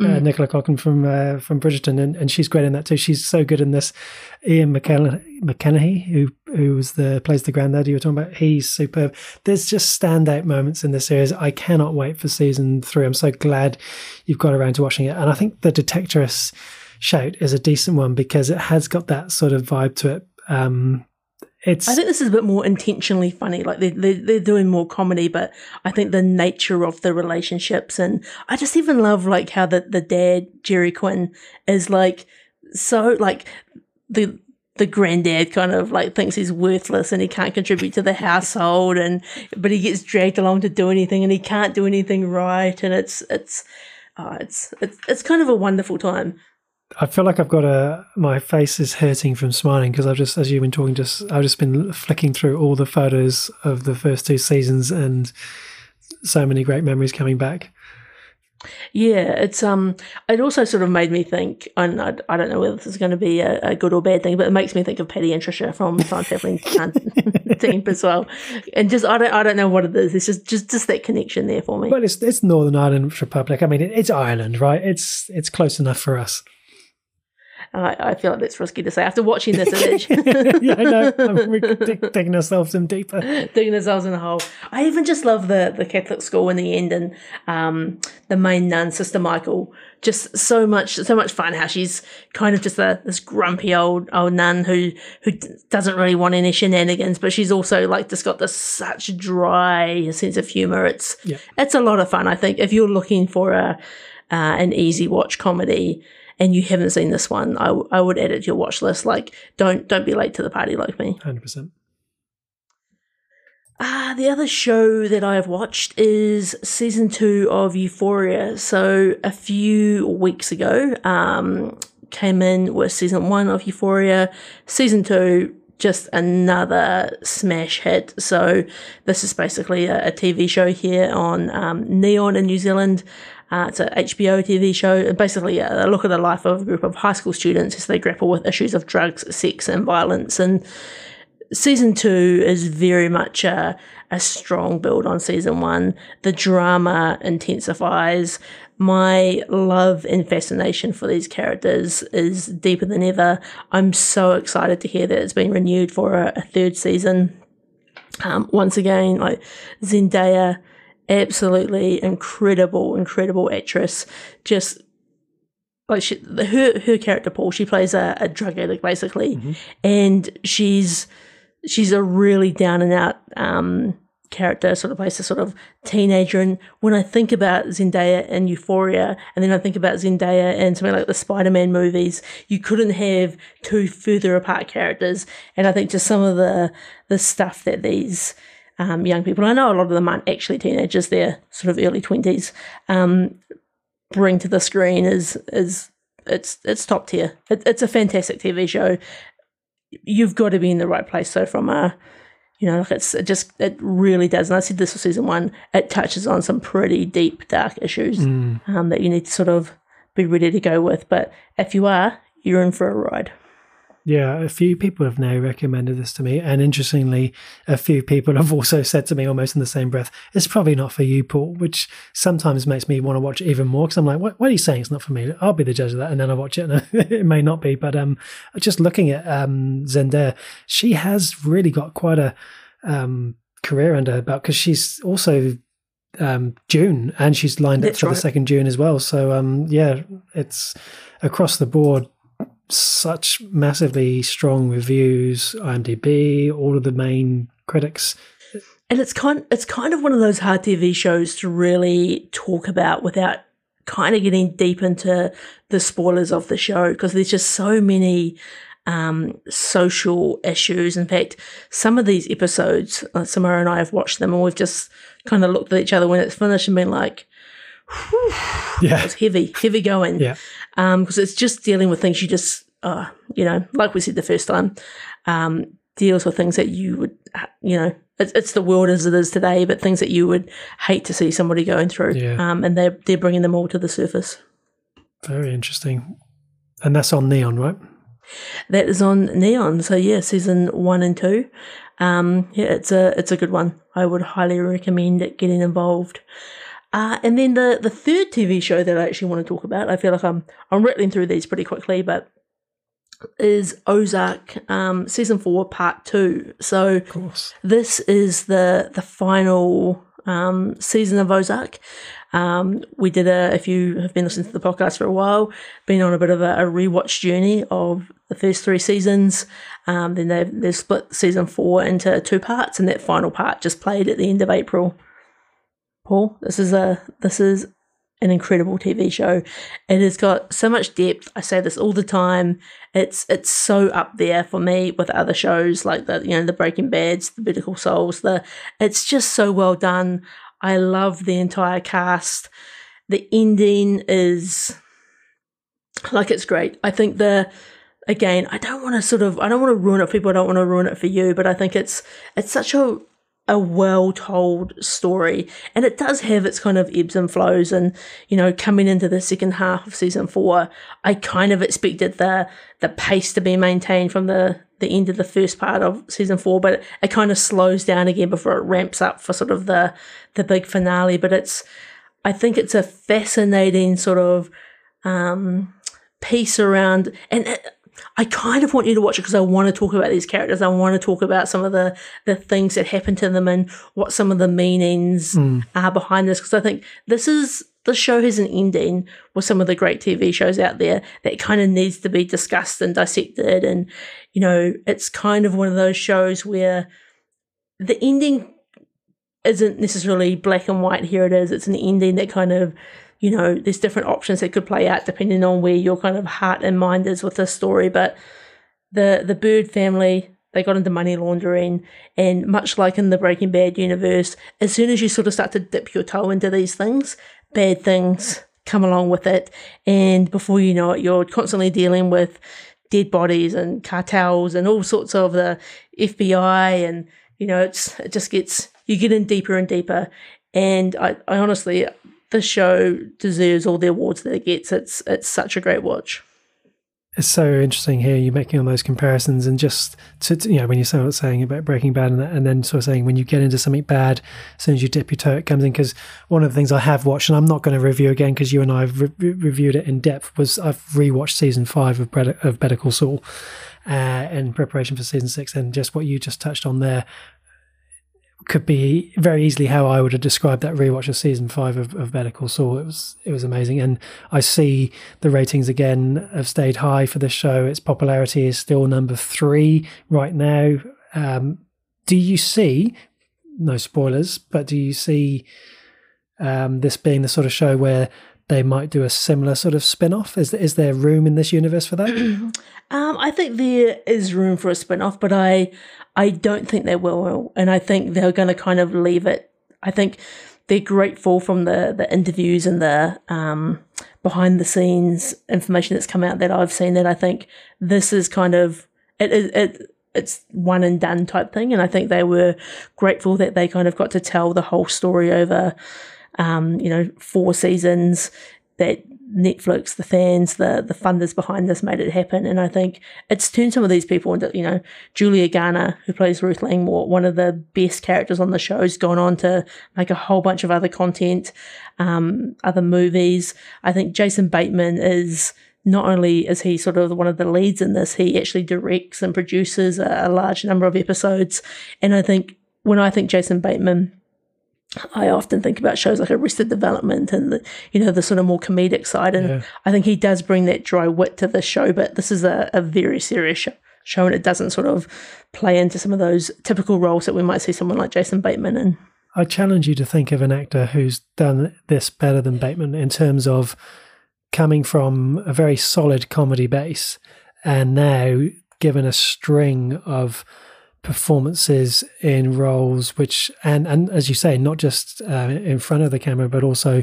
[SPEAKER 3] mm. uh, Nicola Coughlan from uh, from Bridgerton, and, and she's great in that too. She's so good in this. Ian McKellen, who who was the plays the granddad you were talking about, he's superb. There's just standout moments in this series. I cannot wait for season three. I'm so glad you've got around to watching it, and I think the Detectorist shout is a decent one because it has got that sort of vibe to it. Um, it's
[SPEAKER 2] I think this is a bit more intentionally funny. Like they're, they're, they're doing more comedy, but I think the nature of the relationships and I just even love like how the, the dad, Gerry Quinn, is like so like the the granddad kind of like thinks he's worthless and he can't contribute to the household and but he gets dragged along to do anything and he can't do anything right and it's it's oh, it's it's it's kind of a wonderful time.
[SPEAKER 3] I feel like I've got a my face is hurting from smiling because I've just as you've been talking just I've just been flicking through all the photos of the first two seasons and so many great memories coming back.
[SPEAKER 2] Yeah, it's um. It also sort of made me think, and I, I don't know whether this is going to be a, a, good or bad thing, but it makes me think of Patty and Trisha from Time Traveling Team as well. And just I don't I don't know what it is. It's just just just that connection there for me.
[SPEAKER 3] Well, it's it's Northern Ireland Republic. I mean, it, it's Ireland, right? It's it's close enough for us.
[SPEAKER 2] I, I feel like that's risky to say after watching this image.
[SPEAKER 3] yeah, I know. We're digging ourselves in deeper.
[SPEAKER 2] Digging ourselves in a hole. I even just love the, the Catholic school in the end and um, the main nun, Sister Michael. Just so much, so much fun. How she's kind of just a this grumpy old old nun who who doesn't really want any shenanigans, but she's also like just got this such dry sense of humor. It's yeah. it's a lot of fun. I think if you're looking for a uh, an easy watch comedy and you haven't seen this one, I, w- I would add it to your watch list. Like, don't don't be late to the party like me.
[SPEAKER 3] Hundred percent.
[SPEAKER 2] Ah, the other show that I have watched is season two of Euphoria. So a few weeks ago, um, came in with season one of Euphoria. Season two, just another smash hit. So this is basically a, a TV show here on um, Neon in New Zealand. Uh, it's a HBO TV show, basically a look at the life of a group of high school students as they grapple with issues of drugs, sex, and violence. And season two is very much a, a strong build on season one. The drama intensifies. My love and fascination for these characters is deeper than ever. I'm so excited to hear that it's been renewed for a, a third season. Um, once again, like Zendaya absolutely incredible, incredible actress. Just like she, her her character Paul, she plays a, a drug addict basically, mm-hmm. and she's she's a really down and out um, character, sort of plays a sort of teenager. And when I think about Zendaya and Euphoria, and then I think about Zendaya and something like the Spider Man movies, you couldn't have two further apart characters. And I think just some of the the stuff that these um, young people. I know a lot of them aren't actually teenagers; they're sort of early twenties. Um, bring to the screen is is it's it's top tier. It, it's a fantastic TV show. You've got to be in the right place. So from a you know, like it's it just it really does. And I said this for season one. It touches on some pretty deep, dark issues mm. um, that you need to sort of be ready to go with. But if you are, you're in for a ride.
[SPEAKER 3] Yeah, a few people have now recommended this to me. And interestingly, a few people have also said to me almost in the same breath, it's probably not for you, Paul, which sometimes makes me want to watch it even more because I'm like, what, what, are you saying? It's not for me. I'll be the judge of that. And then I watch it and it may not be. But um, just looking at um, Zendaya, she has really got quite a um, career under her belt because she's also um, Dune and she's lined That's up for right. the second Dune as well. So um, yeah, it's across the board such massively strong reviews, IMDb, all of the main critics.
[SPEAKER 2] And it's kind it's kind of one of those hard TV shows to really talk about without kind of getting deep into the spoilers of the show because there's just so many um, social issues. In fact, some of these episodes, uh, Samara and I have watched them and we've just kind of looked at each other when it's finished and been like, yeah, it's heavy, heavy going.
[SPEAKER 3] Yeah,
[SPEAKER 2] because um, it's just dealing with things you just, uh, you know, like we said the first time, um, deals with things that you would, you know, it's, it's the world as it is today, but things that you would hate to see somebody going through.
[SPEAKER 3] Yeah.
[SPEAKER 2] Um, and they're they're bringing them all to the surface.
[SPEAKER 3] Very interesting, and that's on Neon, right?
[SPEAKER 2] That is on Neon. So yeah, season one and two. Um, yeah, it's a it's a good one. I would highly recommend it getting involved. Uh, and then the, the third TV show that I actually want to talk about, I feel like I'm I'm rattling through these pretty quickly, but is Ozark um, season four, part two. So this is the the final um, season of Ozark. Um, we did a, if you have been listening to the podcast for a while, been on a bit of a, a rewatch journey of the first three seasons. Um, then they've, they've split season four into two parts, and that final part just played at the end of April. Paul, this is a this is an incredible TV show. It has got so much depth. I say this all the time. It's it's so up there for me with other shows like the you know the Breaking Bad's, the Better Souls. The it's just so well done. I love the entire cast. The ending is like it's great. I think the again, I don't want to sort of I don't want to ruin it for people. I don't want to ruin it for you, but I think it's it's such a a well told story. And it does have its kind of ebbs and flows. And, you know, coming into the second half of season four, I kind of expected the the pace to be maintained from the, the end of the first part of season four, but it, it kind of slows down again before it ramps up for sort of the the big finale. But it's I think it's a fascinating sort of um piece around and it, I kind of want you to watch it because I want to talk about these characters. I want to talk about some of the the things that happen to them and what some of the meanings mm. are behind this. Because I think this is the show has an ending with some of the great TV shows out there that kind of needs to be discussed and dissected. And you know, it's kind of one of those shows where the ending isn't necessarily black and white. Here it is. It's an ending that kind of you know, there's different options that could play out depending on where your kind of heart and mind is with the story. But the the Byrde family, they got into money laundering, and much like in the Breaking Bad universe, as soon as you sort of start to dip your toe into these things, bad things come along with it, and before you know it, you're constantly dealing with dead bodies and cartels and all sorts of the FBI, and you know, it's it just gets you get in deeper and deeper. And I, I honestly, the show deserves all the awards that it gets. It's it's such a great watch.
[SPEAKER 3] It's so interesting here You're making all those comparisons and just to, to, you know when you start saying about Breaking Bad and, and then sort of saying when you get into something bad, as soon as you dip your toe, it comes in. Because one of the things I have watched and I'm not going to review again because you and I have re- reviewed it in depth was I've rewatched season five of, Bre- of Better Call Saul uh, in preparation for season six and just what you just touched on there could be very easily how I would have described that rewatch of season five of, of Better Call Saul. It was it was amazing, and I see the ratings again have stayed high for this show. Its popularity is still number three right now. Um, do you see? No spoilers, but do you see um, this being the sort of show where they might do a similar sort of spin-off? Is is there room in this universe for that?
[SPEAKER 2] um, I think there is room for a spin-off, but I I don't think they will, and I think they're going to kind of leave it. I think they're grateful from the the interviews and the um, behind the scenes information that's come out that I've seen. That I think this is kind of it. it, it it's one and done type thing, and I think they were grateful that they kind of got to tell the whole story over, um, you know, four seasons. That Netflix, the fans, the the funders behind this made it happen. And I think it's turned some of these people into, you know, Julia Garner, who plays Ruth Langmore, one of the best characters on the show, has gone on to make a whole bunch of other content, um, other movies. I think Jason Bateman is not only is he sort of one of the leads in this, he actually directs and produces a, a large number of episodes. And I think when I think Jason Bateman, I often think about shows like Arrested Development and the, you know the sort of more comedic side, and yeah. I think he does bring that dry wit to the show. But this is a, a very serious show, show, and it doesn't sort of play into some of those typical roles that we might see someone like Jason Bateman in.
[SPEAKER 3] I challenge you to think of an actor who's done this better than Bateman in terms of coming from a very solid comedy base and now given a string of performances in roles which and and as you say not just uh, in front of the camera but also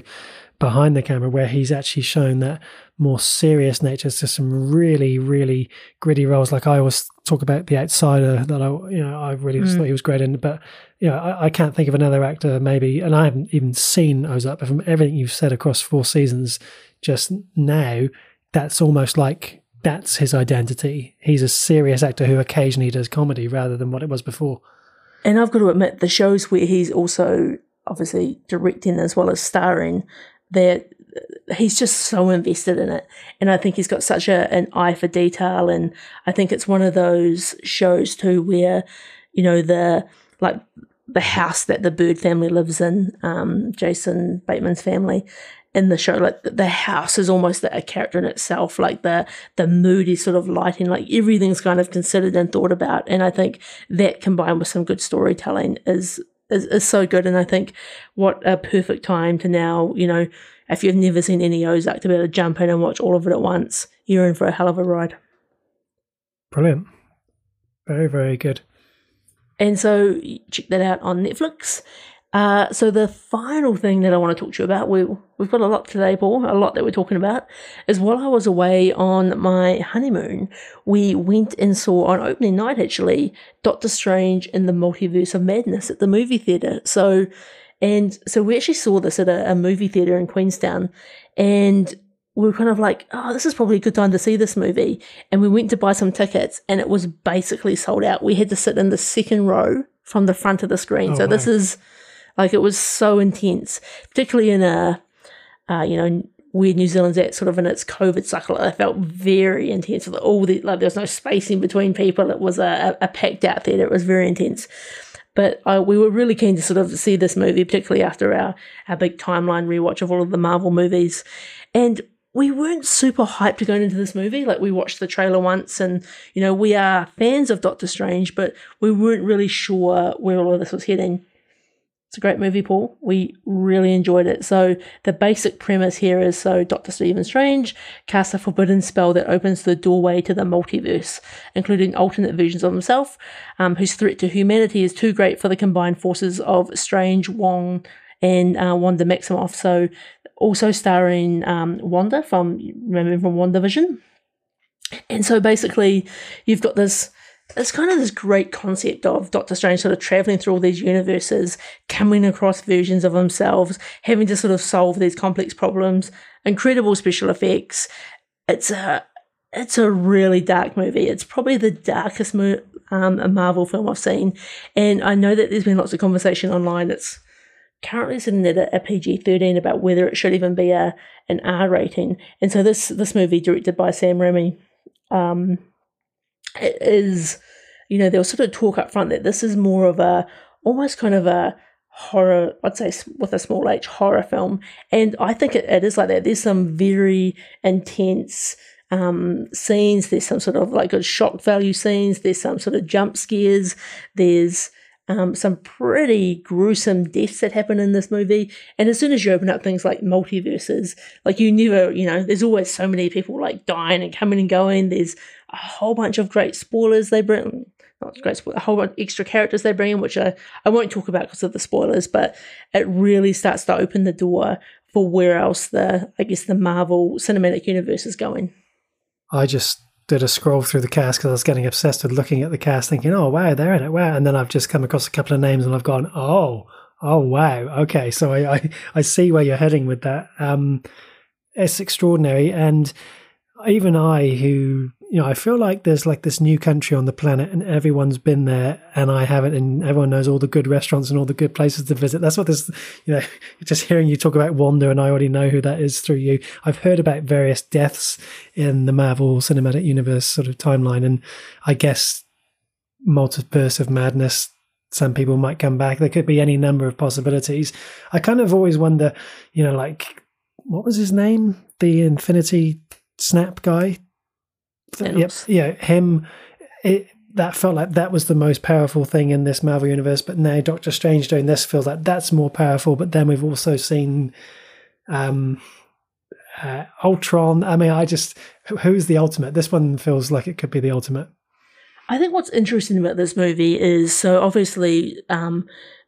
[SPEAKER 3] behind the camera where he's actually shown that more serious nature to some really really gritty roles like i always talk about the outsider that i you know i really mm. thought he was great in but you know I, I, can't think of another actor maybe and i haven't even seen ozark but from everything you've said across four seasons just now that's almost like that's his identity. He's a serious actor who occasionally does comedy rather than what it was before.
[SPEAKER 2] And I've got to admit, the shows where he's also obviously directing as well as starring, that he's just so invested in it. And I think he's got such a, an eye for detail. And I think it's one of those shows too where, you know, the like the house that the Byrde family lives in, um, Jason Bateman's family, in the show. Like the house is almost a character in itself. Like the the moody sort of lighting, like everything's kind of considered and thought about. And I think that combined with some good storytelling is is, is so good. And I think what a perfect time to now, you know, if you've never seen any Ozark, to be able to jump in and watch all of it at once, you're in for a hell of a ride.
[SPEAKER 3] Brilliant. Very, very good.
[SPEAKER 2] And so check that out on Netflix. Uh, so the final thing that I want to talk to you about, we we've got a lot today, Paul, a lot that we're talking about, is while I was away on my honeymoon, we went and saw on opening night actually Doctor Strange in the Multiverse of Madness at the movie theater. So, and so we actually saw this at a, a movie theater in Queenstown, and we were kind of like, oh, this is probably a good time to see this movie. And we went to buy some tickets, and it was basically sold out. We had to sit in the second row from the front of the screen.
[SPEAKER 3] Oh,
[SPEAKER 2] so this is like it was so intense, particularly in a, uh, you know, where New Zealand's at sort of in its COVID cycle. It felt very intense with all the like there was no space in between people. It was a, a packed out theatre. It was very intense. But uh, we were really keen to sort of see this movie, particularly after our, our big timeline rewatch of all of the Marvel movies. And we weren't super hyped to go into this movie. Like we watched the trailer once and, you know, we are fans of Doctor Strange, but we weren't really sure where all of this was heading. It's a great movie, Paul. We really enjoyed it. So the basic premise here is so Doctor Stephen Strange casts a forbidden spell that opens the doorway to the multiverse, including alternate versions of himself, um, whose threat to humanity is too great for the combined forces of Strange, Wong, and uh, Wanda Maximoff. So also starring um, Wanda from remember from WandaVision. And so basically, you've got this it's kind of this great concept of Doctor Strange sort of traveling through all these universes, coming across versions of themselves, having to sort of solve these complex problems, incredible special effects. It's a it's a really dark movie. It's probably the darkest mo- um, a Marvel film I've seen, and I know that there's been lots of conversation online. It's currently sitting at a, a PG thirteen about whether it should even be a an R rating. And so this this movie, directed by Sam Raimi, um, it is you know there was sort of talk up front that this is more of a almost kind of a horror i'd say with a small h horror film. And i think it, it is like that. There's some very intense um, scenes. There's some sort of like good shock value scenes. There's some sort of jump scares. There's um, some pretty gruesome deaths that happen in this movie. And as soon as you open up things like multiverses, like you never, you know, there's always so many people like dying and coming and going. There's a whole bunch of great spoilers they bring. Not great spoilers, a whole bunch of extra characters they bring in, which I, I won't talk about because of the spoilers, but it really starts to open the door for where else the, I guess, the Marvel cinematic universe is going.
[SPEAKER 3] I just did a scroll through the cast because I was getting obsessed with looking at the cast, thinking, "Oh wow, they're in it, wow!" And then I've just come across a couple of names, and I've gone, "Oh, oh wow, okay." So I I, I see where you're heading with that. Um, it's extraordinary, and even I, who you know, I feel like there's like this new country on the planet, and everyone's been there, and I haven't, and everyone knows all the good restaurants and all the good places to visit. That's what this, you know, just hearing you talk about Wanda, and I already know who that is through you. I've heard about various deaths in the Marvel Cinematic Universe sort of timeline, and I guess multiverse of madness. Some people might come back. There could be any number of possibilities. I kind of always wonder, you know, like what was his name? The Infinity Snap guy. Yep, yeah, him. It, that felt like that was the most powerful thing in this Marvel universe. But now Doctor Strange doing this feels like that's more powerful. But then we've also seen um, uh, Ultron. I mean, I just who's the ultimate? This one feels like it could be the ultimate.
[SPEAKER 2] I think what's interesting about this movie is so obviously um,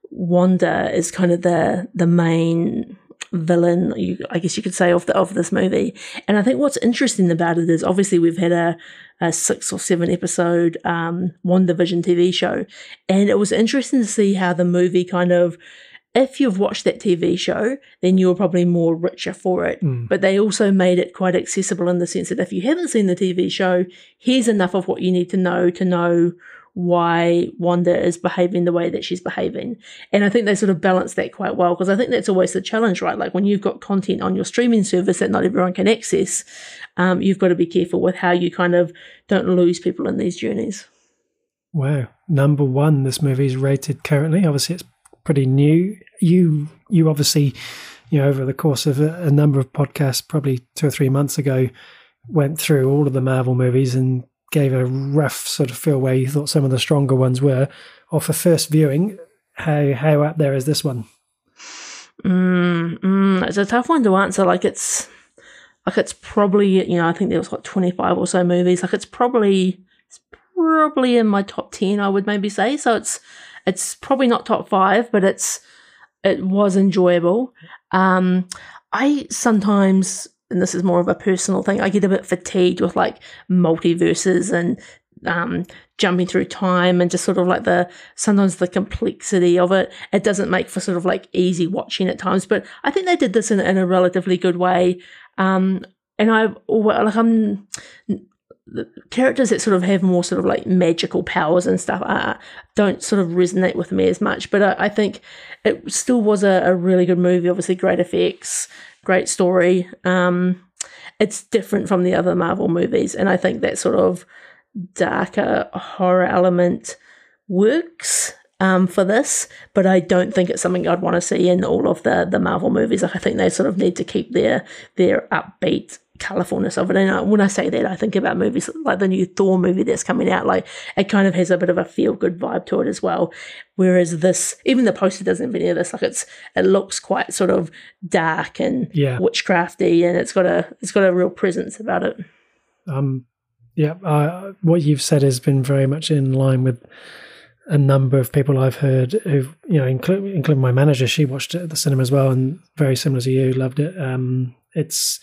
[SPEAKER 2] Wanda is kind of the the main villain, you, I guess you could say, of the of this movie. And I think what's interesting about it is obviously we've had a, a six or seven episode um, division TV show, and it was interesting to see how the movie kind of. If you've watched that TV show, then you're probably more richer for it.
[SPEAKER 3] Mm.
[SPEAKER 2] But they also made it quite accessible in the sense that if you haven't seen the TV show, here's enough of what you need to know to know why Wanda is behaving the way that she's behaving. And I think they sort of balance that quite well because I think that's always the challenge, right? Like when you've got content on your streaming service that not everyone can access, um, you've got to be careful with how you kind of don't lose people in these journeys.
[SPEAKER 3] Wow, number one. This movie is rated currently. Obviously, it's pretty new. You you obviously, you know, over the course of a, a number of podcasts, probably two or three months ago, went through all of the Marvel movies and gave a rough sort of feel where you thought some of the stronger ones were. Off a first viewing, how how up there is this one?
[SPEAKER 2] Mm, mm, It's a tough one to answer. Like it's like it's probably you know I think there was like twenty five or so movies. Like it's probably it's probably in my top ten. I would maybe say. So it's it's probably not top five, but it's it was enjoyable. Um, I sometimes, and this is more of a personal thing, I get a bit fatigued with like multiverses and um, jumping through time and just sort of like the sometimes the complexity of it. It doesn't make for sort of like easy watching at times, but I think they did this in, in a relatively good way. Um, and I like I'm characters that sort of have more sort of like magical powers and stuff don't sort of resonate with me as much. But I, I think it still was a, a, really good movie. Obviously, great effects, great story. Um, it's different from the other Marvel movies, and I think that sort of darker horror element works um, for this. But I don't think it's something I'd want to see in all of the the Marvel movies. I think they sort of need to keep their their upbeat colorfulness of it. And I, when I say that, I think about movies like the new Thor movie that's coming out. Like it kind of has a bit of a feel good vibe to it as well. Whereas this, even the poster doesn't have any of this. Like it's it looks quite sort of dark and
[SPEAKER 3] yeah.
[SPEAKER 2] witchcrafty, and it's got a it's got a real presence about it.
[SPEAKER 3] Um, yeah, uh, what you've said has been very much in line with a number of people I've heard who, you know, including, including my manager. She watched it at the cinema as well, and very similar to you, loved it. Um, it's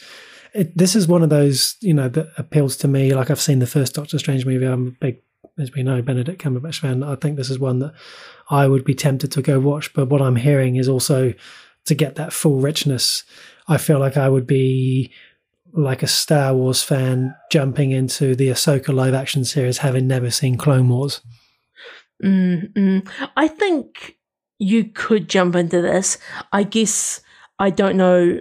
[SPEAKER 3] it, this is one of those you know that appeals to me. Like I've seen the first Doctor Strange movie. I'm a big, as we know, Benedict Cumberbatch fan. I think this is one that I would be tempted to go watch. But what I'm hearing is also to get that full richness. I feel like I would be like a Star Wars fan jumping into the Ahsoka live action series, having never seen Clone Wars.
[SPEAKER 2] Mm-mm. I think you could jump into this. I guess I don't know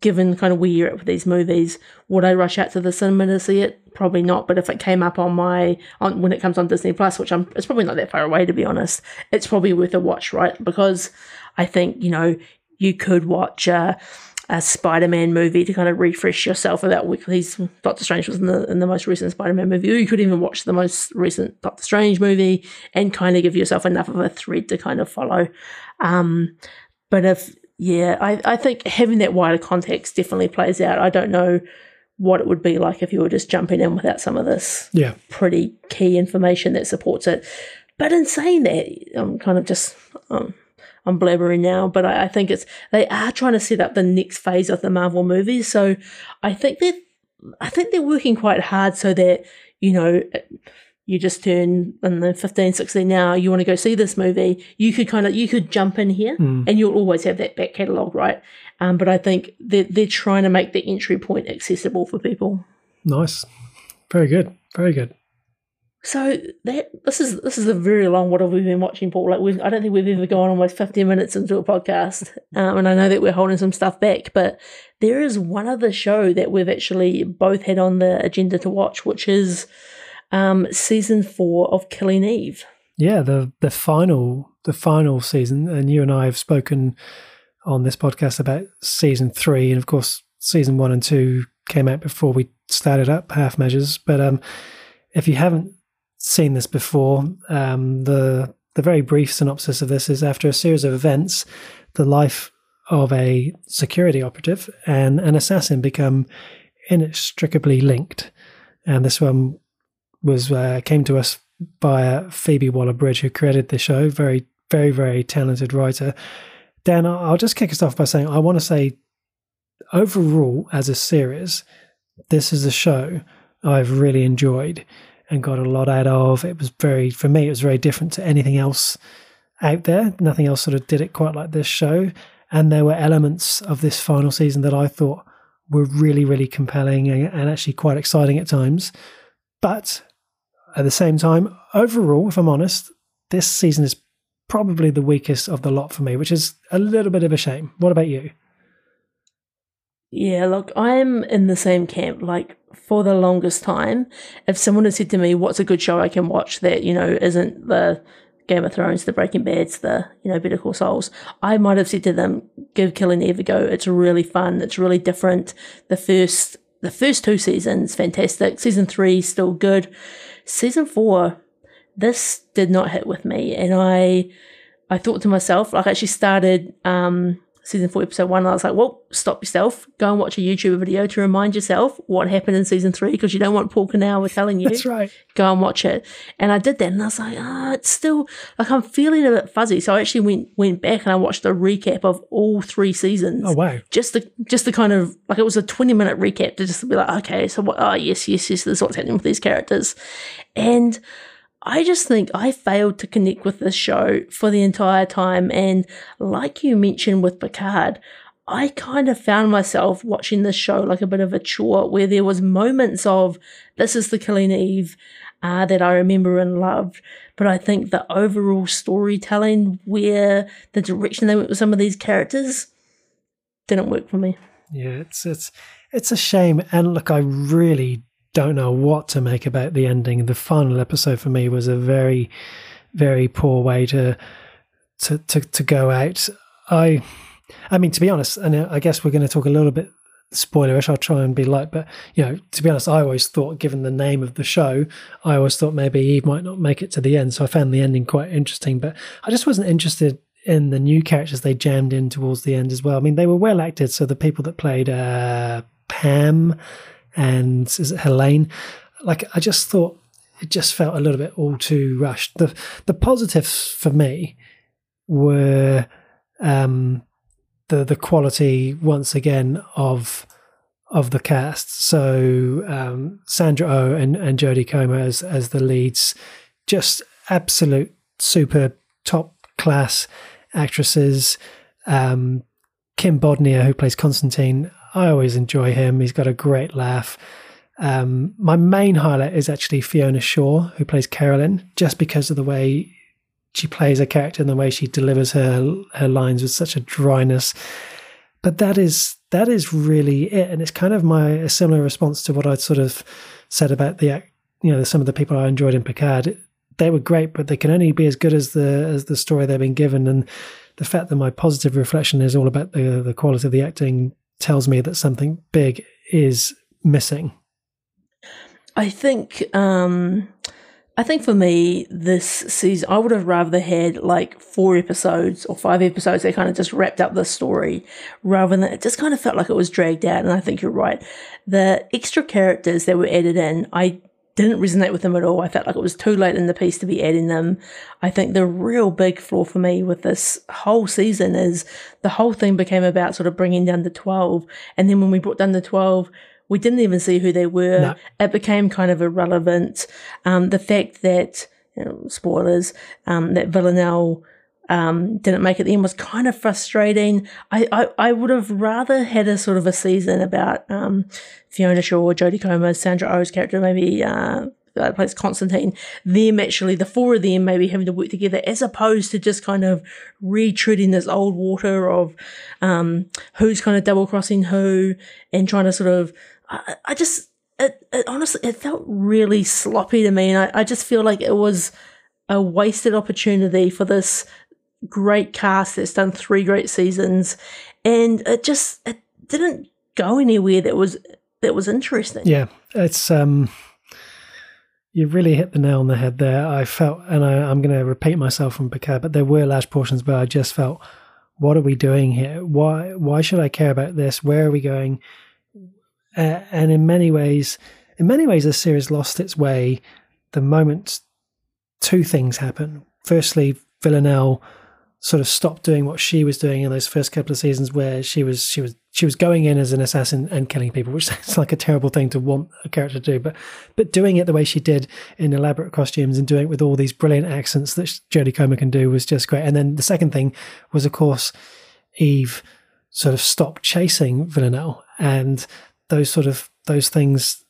[SPEAKER 2] given kind of where you're at with these movies, would I rush out to the cinema to see it? Probably not. But if it came up on my on when it comes on Disney Plus, which I'm it's probably not that far away to be honest, it's probably worth a watch, right? Because I think you know you could watch a, a Spider-Man movie to kind of refresh yourself about weeklies. Doctor Strange was in the in the most recent Spider-Man movie. Or you could even watch the most recent Doctor Strange movie and kind of give yourself enough of a thread to kind of follow. Um, but if yeah, I, I think having that wider context definitely plays out. I don't know what it would be like if you were just jumping in without some of this
[SPEAKER 3] yeah.
[SPEAKER 2] pretty key information that supports it. But in saying that, I'm kind of just um, I'm blabbering now, but I, I think it's they are trying to set up the next phase of the Marvel movies. So I think that I think they're working quite hard so that you know you just turn in the 15 16 now you want to go see this movie you could kind of you could jump in here
[SPEAKER 3] mm.
[SPEAKER 2] and you'll always have that back catalogue right? Um, but i think they're, they're trying to make the entry point accessible for people.
[SPEAKER 3] Nice. Very good. Very good.
[SPEAKER 2] So that this is this is a very long what have we been watching paul? Like we've i don't think we've ever gone almost 15 minutes into a podcast um, and i know that we're holding some stuff back but there is one other show that we've actually both had on the agenda to watch which is um, season four of Killing Eve.
[SPEAKER 3] Yeah, the the final the final season, and you and I have spoken on this podcast about season three, and of course, season one and two came out before we started up half measures. But um, if you haven't seen this before, um, the the very brief synopsis of this is after a series of events, the life of a security operative and an assassin become inextricably linked. And this one was uh, came to us by Phoebe Waller Bridge, who created the show. Very, very, very talented writer. Dan, I'll just kick us off by saying I want to say, overall, as a series, this is a show I've really enjoyed and got a lot out of. It was very, for me, it was very different to anything else out there. Nothing else sort of did it quite like this show. And there were elements of this final season that I thought were really, really compelling and, and actually quite exciting at times. But at the same time, overall, if I'm honest, this season is probably the weakest of the lot for me, which is a little bit of a shame. What about you?
[SPEAKER 2] Yeah, look, I'm in the same camp. Like, for the longest time, if someone had said to me, What's a good show I can watch that, you know, isn't the Game of Thrones, the Breaking Bad's, the, you know, Better Call Sauls, I might have said to them, Give Killing Eve a go. It's really fun. It's really different. The first, the first two seasons, fantastic. Season three, still good season four, this did not hit with me, and I I thought to myself, like I actually started um, season four, episode one. And I was like, well, stop yourself. Go and watch a YouTube video to remind yourself what happened in season three because you don't want Paul Cornell telling you.
[SPEAKER 3] That's right.
[SPEAKER 2] Go and watch it. And I did that, and I was like, ah, oh, it's still like I'm feeling a bit fuzzy. So I actually went went back and I watched a recap of all three seasons.
[SPEAKER 3] Oh wow!
[SPEAKER 2] Just the just the kind of like it was a 20 minute recap to just be like, okay, so what? Oh yes, yes, yes. This is what's happening with these characters, and. I just think I failed to connect with this show for the entire time. And like you mentioned with Picard, I kind of found myself watching this show like a bit of a chore where there was moments of this is the Killing Eve uh, that I remember and loved. But I think the overall storytelling, where the direction they went with some of these characters, didn't work for me.
[SPEAKER 3] Yeah, it's it's it's a shame. And look, I really don't know what to make about the ending. The final episode for me was a very, very poor way to to to, to go out. I, I mean, to be honest, and I guess we're going to talk a little bit spoilerish. I'll try and be light, but you know, to be honest, I always thought, given the name of the show, I always thought maybe Eve might not make it to the end. So I found the ending quite interesting, but I just wasn't interested in the new characters they jammed in towards the end as well. I mean, they were well acted. So the people that played uh, Pam and is it Helene? Like I just thought it just felt a little bit all too rushed. The the positives for me were um, the the quality once again of of the cast. So um, Sandra O oh and, and Jodie Comer as as the leads, just absolute super top class actresses. Um, Kim Bodnia, who plays Constantine, I always enjoy him. He's got a great laugh. Um, my main highlight is actually Fiona Shaw, who plays Carolyn, just because of the way she plays a character and the way she delivers her her lines with such a dryness. But that is that is really it, and it's kind of my a similar response to what I'd sort of said about the you know some of the people I enjoyed in Picard. They were great, but they can only be as good as the as the story they've been given. And the fact that my positive reflection is all about the the quality of the acting tells me that something big is missing.
[SPEAKER 2] I think um I think for me this season I would have rather had like four episodes or five episodes that kind of just wrapped up the story rather than it just kind of felt like it was dragged out and I think you're right. The extra characters that were added in I didn't resonate with them at all. I felt like it was too late in the piece to be adding them. I think the real big flaw for me with this whole season is the whole thing became about sort of bringing down the 12. And then when we brought down the 12, we didn't even see who they were. No. It became kind of irrelevant. Um, the fact that, you know, spoilers, um, that Villanelle um, didn't make it end was kind of frustrating. I, I, I, would have rather had a sort of a season about um, Fiona Shaw, Jodie Comer, Sandra Oh's character, maybe uh, that plays Constantine, them actually, the four of them maybe having to work together as opposed to just kind of retreading this old water of um, who's kind of double crossing who and trying to sort of, I, I just, it, it, honestly, it felt really sloppy to me. And I, I just feel like it was a wasted opportunity for this great cast that's done three great seasons, and it just it didn't go anywhere that was that was interesting.
[SPEAKER 3] Yeah, it's um, you really hit the nail on the head there. I felt, and I, I'm going to repeat myself from Picard, but there were large portions where I just felt, what are we doing here? Why why should I care about this? Where are we going? Uh, and in many ways, in many ways, the series lost its way the moment two things happen. Firstly, Villanelle sort of stopped doing what she was doing in those first couple of seasons where she was she was she was going in as an assassin and killing people which sounds like a terrible thing to want a character to do but but doing it the way she did in elaborate costumes and doing it with all these brilliant accents that Jodie Comer can do was just great. And then the second thing was of course Eve sort of stopped chasing Villanelle and those sort of those things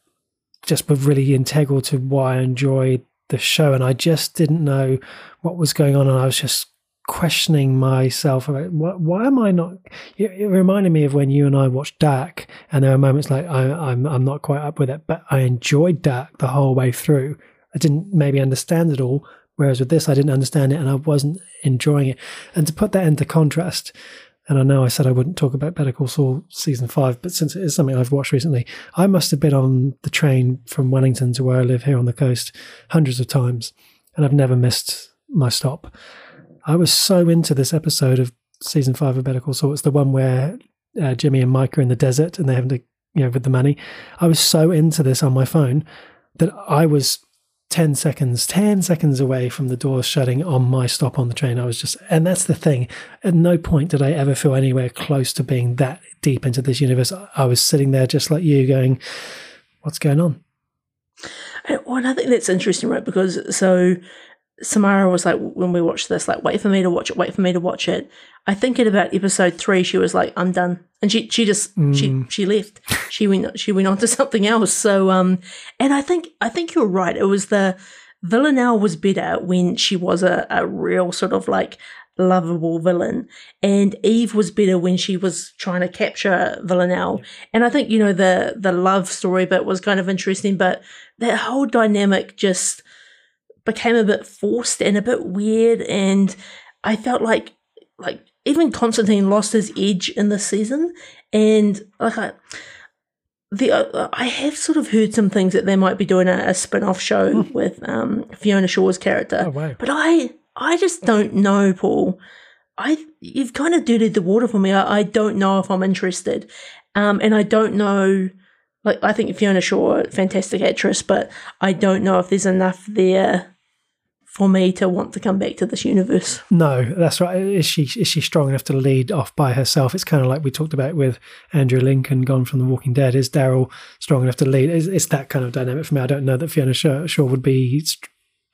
[SPEAKER 3] just were really integral to why I enjoyed the show. And I just didn't know what was going on and I was just questioning myself about why, why am I not? It, it, reminded me of when you and I watched Dark, and there were moments like I, I'm I'm not quite up with it, but I enjoyed Dark the whole way through. I didn't maybe understand it all, whereas with this I didn't understand it and I wasn't enjoying it. And to put that into contrast, and I know I said I wouldn't talk about Better Call Saul season five, but since it is something I've watched recently, I must have been on the train from Wellington to where I live here on the coast hundreds of times, and I've never missed my stop. I was so into this episode of season five of Better Call Saul. It's the one where uh, Jimmy and Mike are in the desert and they have to, you know, with the money. I was so into this on my phone that I was 10 seconds, 10 seconds away from the doors shutting on my stop on the train. I was just, and that's the thing. At no point did I ever feel anywhere close to being that deep into this universe. I was sitting there just like you going, what's going on?
[SPEAKER 2] Well, I think that's interesting, right? Because so Samara was like, when we watched this, like, wait for me to watch it, wait for me to watch it. I think at about episode three, she was like, I'm done. And she, she just, mm. she, she left. She went, she went on to something else. So, um, and I think, I think you're right. It was the, Villanelle was better when she was a, a real sort of like lovable villain. And Eve was better when she was trying to capture Villanelle. Yeah. And I think, you know, the the love story bit was kind of interesting, but that whole dynamic just became a bit forced and a bit weird. And I felt like like even Constantine lost his edge in this season. And like I the uh, I have sort of heard some things that they might be doing a, a spin-off show with um, Fiona Shaw's character.
[SPEAKER 3] Oh, wow.
[SPEAKER 2] But I I just don't know, Paul. I you've kind of dirtied the water for me. I, I don't know if I'm interested, um, and I don't know. Like I think Fiona Shaw, fantastic actress, but I don't know if there's enough there for me to want to come back to this universe.
[SPEAKER 3] No, that's right. Is she is she strong enough to lead off by herself? It's kind of like we talked about with Andrew Lincoln, gone from The Walking Dead. Is Daryl strong enough to lead? It's, it's, that kind of dynamic for me. I don't know that Fiona Shaw, Shaw would be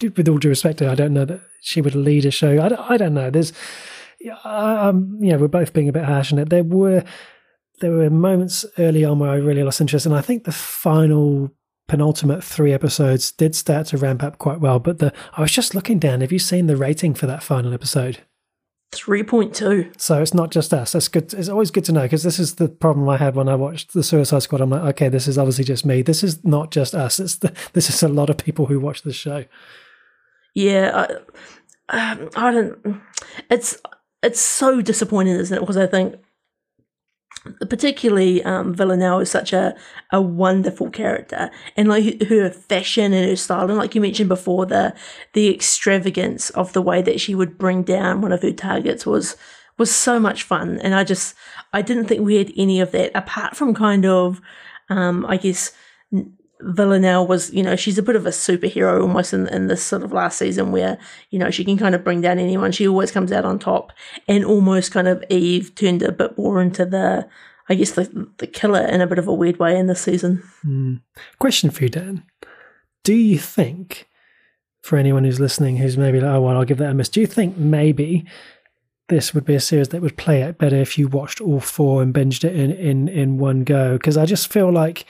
[SPEAKER 3] with all due respect I don't know that she would lead a show. I don't, I don't know. There's, um, yeah, we're both being a bit harsh on it. There were there were moments early on where I really lost interest, and I think the final penultimate three episodes did start to ramp up quite well. But the I was just looking down. Have you seen the rating for that final episode?
[SPEAKER 2] 3.2.
[SPEAKER 3] So it's not just us. That's good. It's always good to know because this is the problem I had when I watched the Suicide Squad. I'm like, okay, this is obviously just me. This is not just us. It's the, this is a lot of people who watch this show
[SPEAKER 2] yeah, I, um, I don't. It's it's so disappointing, isn't it? Because I think particularly um, Villanelle is such a, a wonderful character, and like her fashion and her style, and like you mentioned before, the the extravagance of the way that she would bring down one of her targets was was so much fun, and I just I didn't think we had any of that apart from kind of um, I guess Villanelle was, you know, she's a bit of a superhero almost in, in this sort of last season where, you know, she can kind of bring down anyone. She always comes out on top. And almost kind of Eve turned a bit more into the, I guess, the, the killer in a bit of a weird way in this season.
[SPEAKER 3] Mm. Question for you, Dan. Do you think, for anyone who's listening who's maybe like, oh, well, I'll give that a miss, do you think maybe this would be a series that would play out better if you watched all four and binged it in, in, in one go? Because I just feel like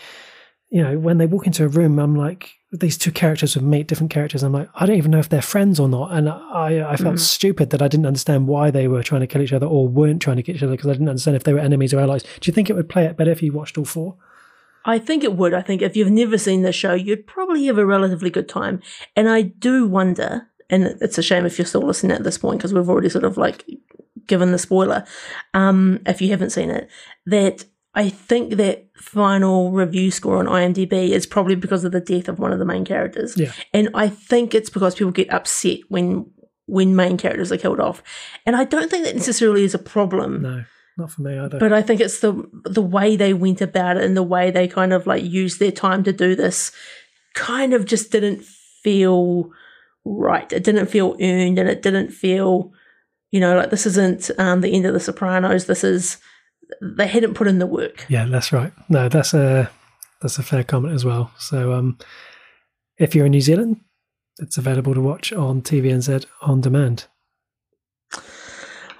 [SPEAKER 3] you know, when they walk into a room, I'm like, these two characters would meet different characters. I'm like, I don't even know if they're friends or not. And I, I felt mm. stupid that I didn't understand why they were trying to kill each other or weren't trying to kill each other because I didn't understand if they were enemies or allies. Do you think it would play it better if you watched all four?
[SPEAKER 2] I think it would. I think if you've never seen the show, you'd probably have a relatively good time. And I do wonder, and it's a shame if you're still listening at this point because we've already sort of like given the spoiler, um, if you haven't seen it, that I think that final review score on IMDb is probably because of the death of one of the main characters.
[SPEAKER 3] Yeah.
[SPEAKER 2] And I think it's because people get upset when when main characters are killed off. And I don't think that necessarily is a problem.
[SPEAKER 3] No, not for me either.
[SPEAKER 2] But I think it's the the way they went about it and the way they kind of like used their time to do this kind of just didn't feel right. It didn't feel earned and it didn't feel, you know, like this isn't um, the end of the Sopranos. This is they hadn't put in the work.
[SPEAKER 3] Yeah, that's right. No, that's a that's a fair comment as well. So, um, if you're in New Zealand, it's available to watch on TVNZ on demand.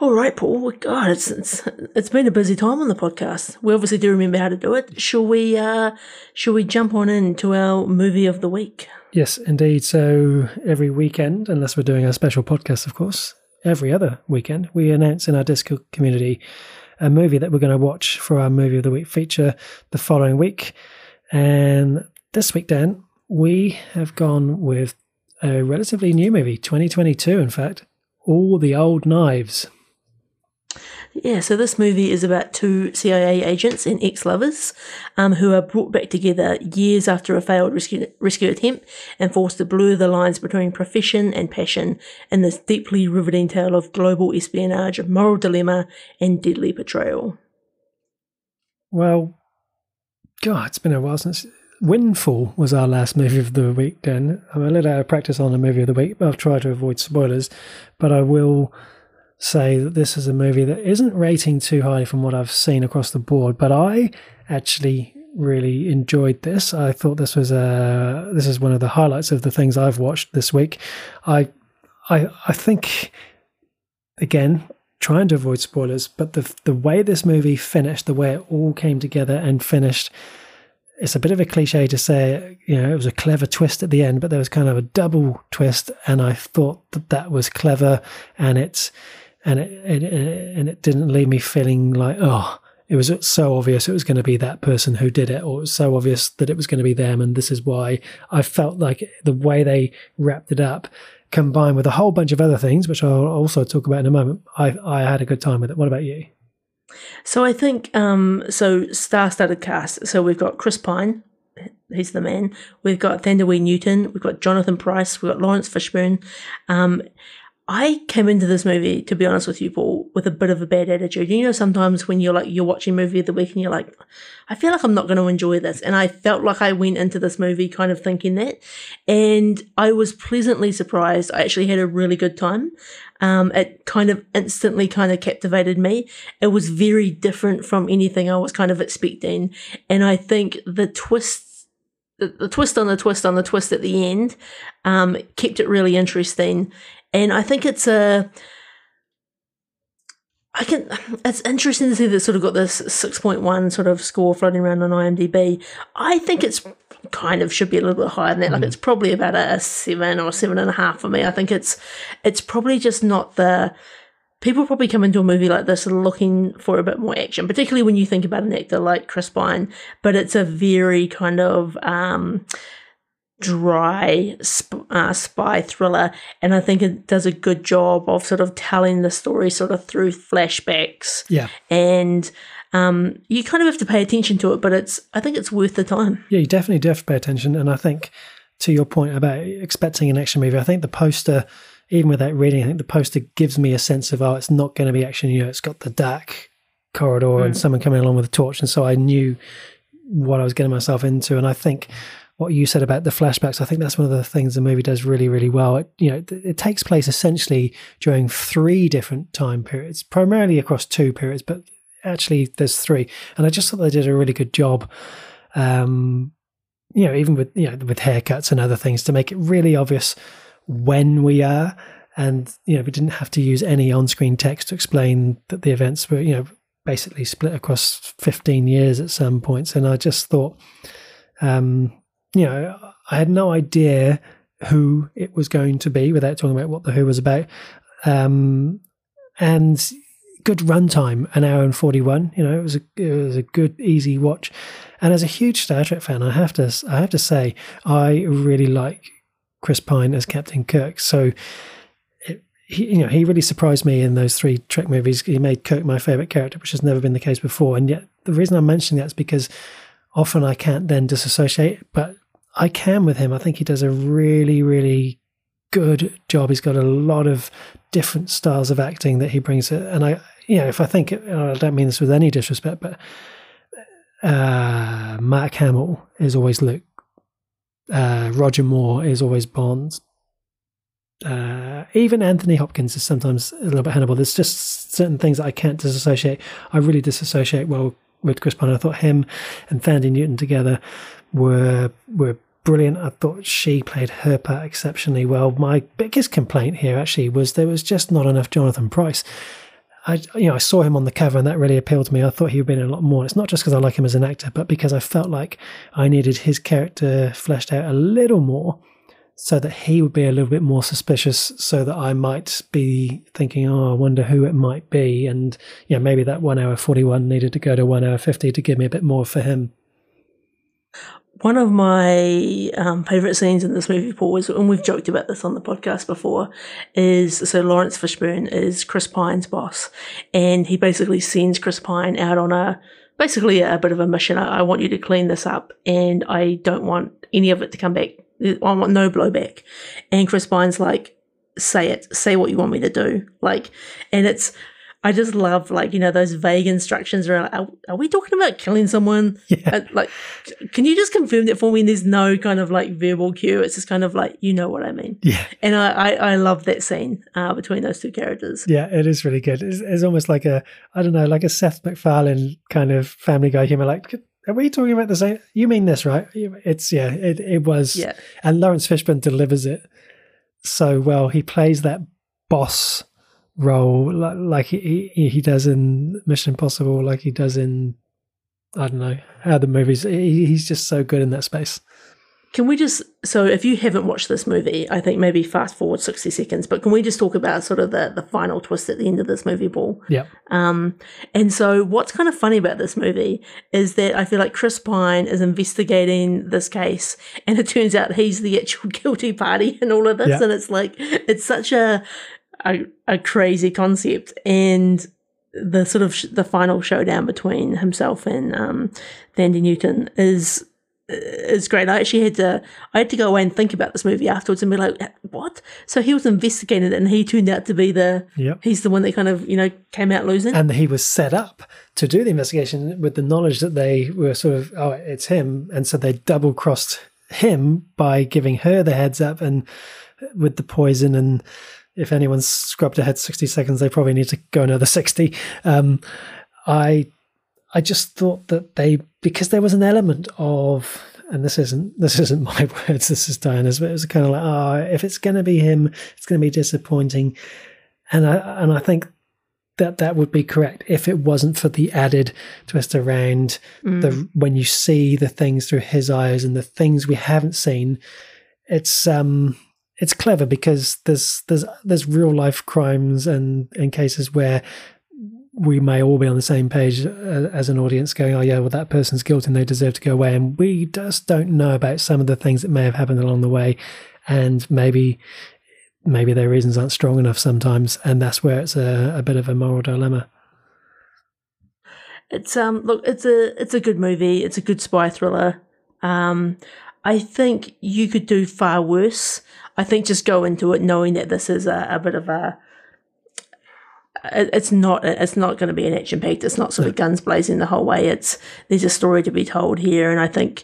[SPEAKER 2] All right, Paul. God, it's, it's it's been a busy time on the podcast. We obviously do remember how to do it. Shall we? Uh, shall we jump on into our movie of the week?
[SPEAKER 3] Yes, indeed. So every weekend, unless we're doing a special podcast, of course, every other weekend, we announce in our Discord community a movie that we're going to watch for our movie of the week feature the following week. And this week, Dan, we have gone with a relatively new movie, 2022, in fact, All the Old Knives.
[SPEAKER 2] Yeah, so this movie is about two CIA agents and ex lovers um, who are brought back together years after a failed rescue, rescue attempt and forced to blur the lines between profession and passion in this deeply riveting tale of global espionage, moral dilemma, and deadly betrayal.
[SPEAKER 3] Well, God, it's been a while since Windfall was our last movie of the week, Dan. I'm a little out of practice on the movie of the week, I'll try to avoid spoilers. But I will say that this is a movie that isn't rating too high from what I've seen across the board, but I actually really enjoyed this. I thought this was a this is one of the highlights of the things I've watched this week. I I I think again trying to avoid spoilers, but the the way this movie finished, the way it all came together and finished it's a bit of a cliche to say, you know, it was a clever twist at the end, but there was kind of a double twist, and I thought that that was clever, and it's and it, it, and it didn't leave me feeling like oh it was so obvious it was going to be that person who did it or it was so obvious that it was going to be them and this is why i felt like the way they wrapped it up combined with a whole bunch of other things which i'll also talk about in a moment i, I had a good time with it. What about you?
[SPEAKER 2] So i think um so star-studded cast so we've got chris pine he's the man. We've got thandie newton we've got jonathan pryce we've got laurence fishburne um I came into this movie, to be honest with you, Paul, with a bit of a bad attitude. You know, sometimes when you're like, you're watching a movie of the week and you're like, I feel like I'm not going to enjoy this. And I felt like I went into this movie kind of thinking that. And I was pleasantly surprised. I actually had a really good time. Um, it kind of instantly kind of captivated me. It was very different from anything I was kind of expecting. And I think the twist the, the, twist on the twist on the twist at the end um, kept it really interesting. And I think it's a. I can. It's interesting to see that sort of got this six point one sort of score floating around on IMDb. I think it's kind of should be a little bit higher than that. Like mm. it's probably about a seven or seven and a half for me. I think it's it's probably just not the people probably come into a movie like this looking for a bit more action, particularly when you think about an actor like Chris Pine. But it's a very kind of um, dry sp- uh, spy thriller, and I think it does a good job of sort of telling the story sort of through flashbacks.
[SPEAKER 3] Yeah,
[SPEAKER 2] and um, you kind of have to pay attention to it, but it's I think it's worth the time.
[SPEAKER 3] Yeah, you definitely do have to pay attention, and I think to your point about expecting an action movie, I think the poster. Even without reading, I think the poster gives me a sense of oh, it's not going to be action. You know, it's got the dark corridor mm. and someone coming along with a torch, and so I knew what I was getting myself into. And I think what you said about the flashbacks, I think that's one of the things the movie does really, really well. It, you know, it, takes place essentially during three different time periods, primarily across two periods, but actually there's three. And I just thought they did a really good job. Um, you know, even with you know with haircuts and other things to make it really obvious when we are, and you know we didn't have to use any on-screen text to explain that the events were you know basically split across 15 years at some points. And I just thought. Um, you know, I had no idea who it was going to be without talking about what the Who was about. Um, and good runtime, an hour and forty one. You know, it was a it was a good easy watch. And as a huge Star Trek fan, I have to I have to say I really like Chris Pine as Captain Kirk. So. he, you know, he really surprised me in those three Trek movies. He made Kirk my favorite character, which has never been the case before. And yet, the reason I'm mentioning that is because often I can't then disassociate, but I can with him. I think he does a really, really good job. He's got a lot of different styles of acting that he brings. it. And I, you know, if I think, I don't mean this with any disrespect, but uh, Mark Hamill is always Luke. Uh, Roger Moore is always Bond. Uh, even Anthony Hopkins is sometimes a little bit Hannibal. There's just certain things that I can't disassociate. I really disassociate well with Chris Pine. I thought him and Thandie Newton together were were brilliant. I thought she played her part exceptionally well. My biggest complaint here actually was there was just not enough Jonathan Pryce. I you know I saw him on the cover and that really appealed to me. I thought he would be in a lot more. It's not just because I like him as an actor, but because I felt like I needed his character fleshed out a little more so that he would be a little bit more suspicious so that I might be thinking, oh, I wonder who it might be. And, yeah, maybe that one hour 41 needed to go to one hour 50 to give me a bit more for him.
[SPEAKER 2] one of my um, favorite scenes in this movie, Paul, is, and we've joked about this on the podcast before, is so Laurence Fishburne is Chris Pine's boss, and he basically sends Chris Pine out on a basically a bit of a mission. I, I want you to clean this up, and I don't want any of it to come back. I want no blowback. And Chris Pine's like, say it, say what you want me to do. Like, and it's, I just love like you know those vague instructions around. Are, are we talking about killing someone?
[SPEAKER 3] Yeah.
[SPEAKER 2] Like, can you just confirm that for me? And there's no kind of like verbal cue. It's just kind of like you know what I mean.
[SPEAKER 3] Yeah.
[SPEAKER 2] And I I, I love that scene uh, between those two characters.
[SPEAKER 3] Yeah, it is really good. It's, it's almost like a, I don't know, like a Seth MacFarlane kind of Family Guy humor. Like, are we talking about the same? You mean this, right? It's yeah, it it was.
[SPEAKER 2] Yeah.
[SPEAKER 3] And Laurence Fishburne delivers it so well. He plays that boss role like, like he he he does in Mission Impossible, like he does in I don't know other movies. He, he's just so good in that space.
[SPEAKER 2] Can we just so if you haven't watched this movie, I think maybe fast forward sixty seconds. But can we just talk about sort of the the final twist at the end of this movie, Paul?
[SPEAKER 3] Yeah.
[SPEAKER 2] Um, and so what's kind of funny about this movie is that I feel like Chris Pine is investigating this case, and it turns out he's the actual guilty party in all of this,
[SPEAKER 3] Yeah.
[SPEAKER 2] and it's like it's such a a, a crazy concept, and the sort of sh- the final showdown between himself and um, Thandie Newton is is great. I actually had to I had to go away and think about this movie afterwards and be like, what? So he was investigating it, and he turned out to be the
[SPEAKER 3] Yep.
[SPEAKER 2] he's the one that kind of you know came out losing.
[SPEAKER 3] and he was set up to do the investigation with the knowledge that they were sort of oh it's him and so they double crossed him by giving her the heads up and with the poison and if anyone's scrubbed ahead 60 seconds they probably need to go another 60 um, i i just thought that they because there was an element of and this isn't this isn't my words this is diana's but it was kind of like oh if it's going to be him it's going to be disappointing and i and i think that that would be correct if it wasn't for the added twist around
[SPEAKER 2] Mm.
[SPEAKER 3] the when you see the things through his eyes and the things we haven't seen it's um it's clever because there's there's there's real life crimes and and cases where we may all be on the same page uh, as an audience going oh yeah well that person's guilty and they deserve to go away and we just don't know about some of the things that may have happened along the way and maybe maybe their reasons aren't strong enough sometimes and that's where it's a, a bit of a moral dilemma
[SPEAKER 2] It's um look, it's a it's a good movie. It's a good spy thriller. Um, I think you could do far worse. I think just go into it knowing that this is a, a bit of a. it- It's not. It's not going to be an action packed. It's not sort of guns blazing the whole way. It's there's a story to be told here, and I think,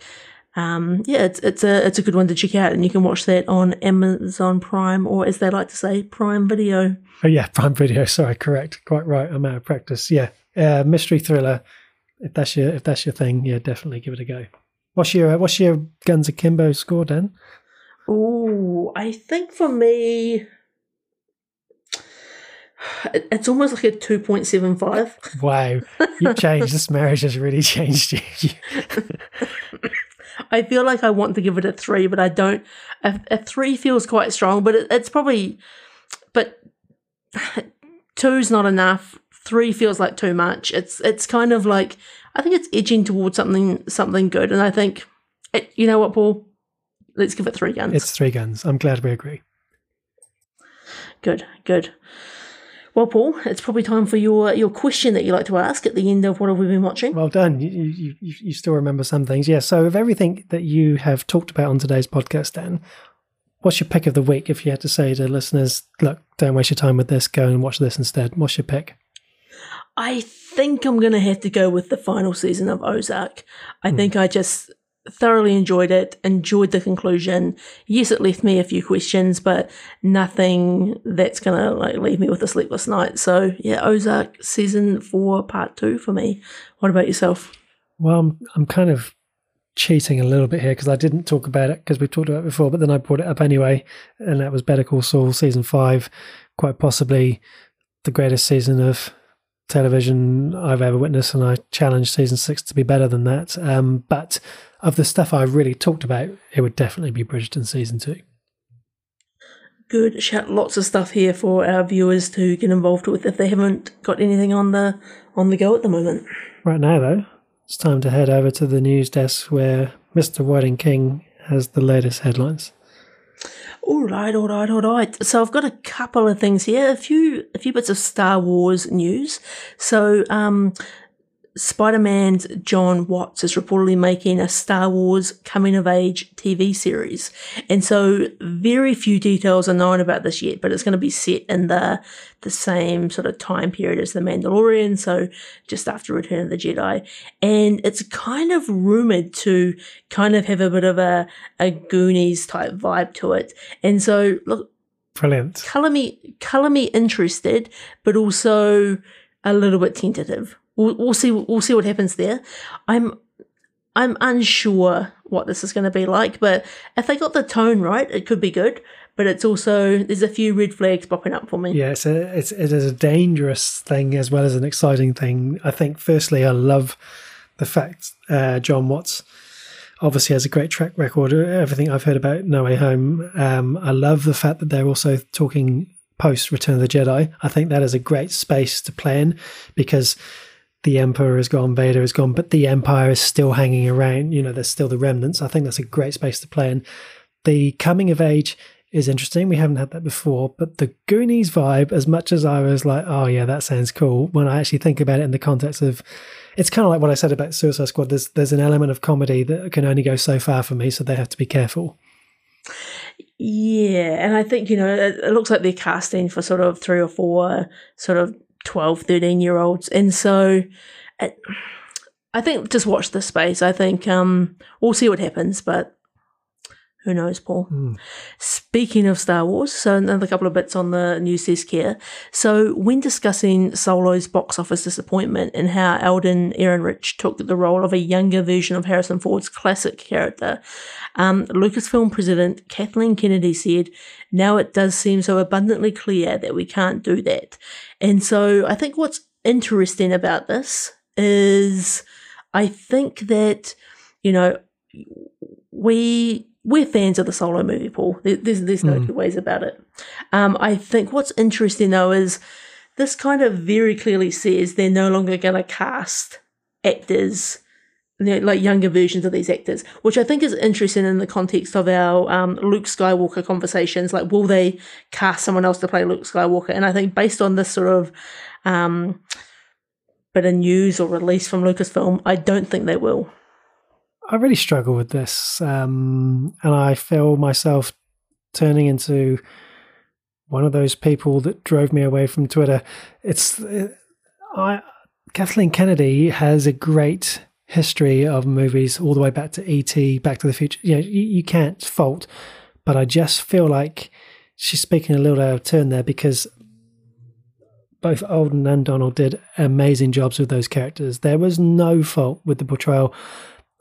[SPEAKER 2] um, yeah, it's it's a it's a good one to check out, and you can watch that on Amazon Prime or, as they like to say, Prime Video.
[SPEAKER 3] Oh yeah, Prime Video. Sorry, correct. Quite right. I'm out of practice. Yeah, uh, mystery thriller. If that's your if that's your thing, yeah, definitely give it a go. What's your what's your Guns Akimbo score, Dan?
[SPEAKER 2] Oh, I think for me, it's almost like a 2.75.
[SPEAKER 3] Wow, you've changed. this marriage has really changed you.
[SPEAKER 2] I feel like I want to give it a three, but I don't. A, a three feels quite strong, but it, it's probably, but two's not enough. Three feels like too much. It's it's kind of like I think it's edging towards something something good, and I think, it, you know what, Paul, let's give it three guns.
[SPEAKER 3] it's three guns. I'm glad we agree.
[SPEAKER 2] Good, good. Well, Paul, it's probably time for your your question that you like to ask at the end of what have we been watching.
[SPEAKER 3] Well done. You, you you you still remember some things, yeah. So of everything that you have talked about on today's podcast, Dan, what's your pick of the week? If you had to say to listeners, look, don't waste your time with this. Go and watch this instead. What's your pick?
[SPEAKER 2] I think I'm going to have to go with the final season of Ozark. I hmm. think I just thoroughly enjoyed it, enjoyed the conclusion. Yes, it left me a few questions, but nothing that's to like leave me with a sleepless night. So, yeah, Ozark season 4 part 2 for me. What about yourself?
[SPEAKER 3] Well, I'm, I'm kind of cheating a little bit here because I didn't talk about it because we talked about it before, but then I brought it up anyway, and that was Better Call Saul season five, quite possibly the greatest season of television I've ever witnessed, and I challenge season six to be better than that. Um, but of the stuff I've really talked about, it would definitely be Bridgerton season two.
[SPEAKER 2] Good. Shout lots of stuff here for our viewers to get involved with if they haven't got anything on the on the go at the moment.
[SPEAKER 3] Right now, though, it's time to head over to the news desk where Mr. Whiting King has the latest headlines.
[SPEAKER 2] All right, all right, all right. So I've got a couple of things here, a few a few bits of Star Wars news. So um, Spider Man's Jon Watts is reportedly making a Star Wars coming of age TV series. And so very few details are known about this yet, but it's going to be set in the the same sort of time period as The Mandalorian, so just after Return of the Jedi. And it's kind of rumored to kind of have a bit of a, a Goonies type vibe to it. And so look
[SPEAKER 3] Brilliant.
[SPEAKER 2] Color me color me interested, but also a little bit tentative we'll, we'll see we'll see what happens there. I'm I'm unsure what this is going to be like, but if they got the tone right, it could be good. But it's also there's a few red flags popping up for me.
[SPEAKER 3] Yeah, it's a, it's it is a dangerous thing as well as an exciting thing. I think firstly, I love the fact uh, Jon Watts obviously has a great track record. Everything I've heard about No Way Home, um, I love the fact that they're also talking post Return of the Jedi. I think that is a great space to play in because the Emperor has gone, Vader has gone, but the Empire is still hanging around. You know, there's still the remnants. I think that's a great space to play in. The coming of age is interesting. We haven't had that before, but the Goonies vibe, as much as I was like, oh yeah, that sounds cool, when I actually think about it in the context of it's kind of like what I said about Suicide Squad. There's there's an element of comedy that can only go so far for me, so they have to be careful.
[SPEAKER 2] Yeah, and I think, you know, it, it looks like they're casting for sort of three or four sort of 12, 13 year olds. And so it, I think just watch the space. I think um, we'll see what happens, but who knows, Paul? Mm. Speaking of Star Wars, so another couple of bits on the news desk here. So, when discussing Solo's box office disappointment and how Alden Ehrenreich took the role of a younger version of Harrison Ford's classic character, um, Lucasfilm president Kathleen Kennedy said, Now it does seem so abundantly clear that we can't do that. And so, I think what's interesting about this is I think that, you know, we we're fans of the solo movie, Paul. There's, there's no mm. two ways about it. Um, I think what's interesting though is this kind of very clearly says they're no longer going to cast actors, you know, like younger versions of these actors, which I think is interesting in the context of our um, Luke Skywalker conversations. Like, will they cast someone else to play Luke Skywalker? And I think based on this sort of um, bit of news or release from Lucasfilm, I don't think they will.
[SPEAKER 3] I really struggle with this, um, and I feel myself turning into one of those people that drove me away from Twitter. It's uh, I Kathleen Kennedy has a great history of movies all the way back to E.T., Back to the Future. You know, you, you can't fault, but I just feel like she's speaking a little out of turn there because both Alden and Donald did amazing jobs with those characters. There was no fault with the portrayal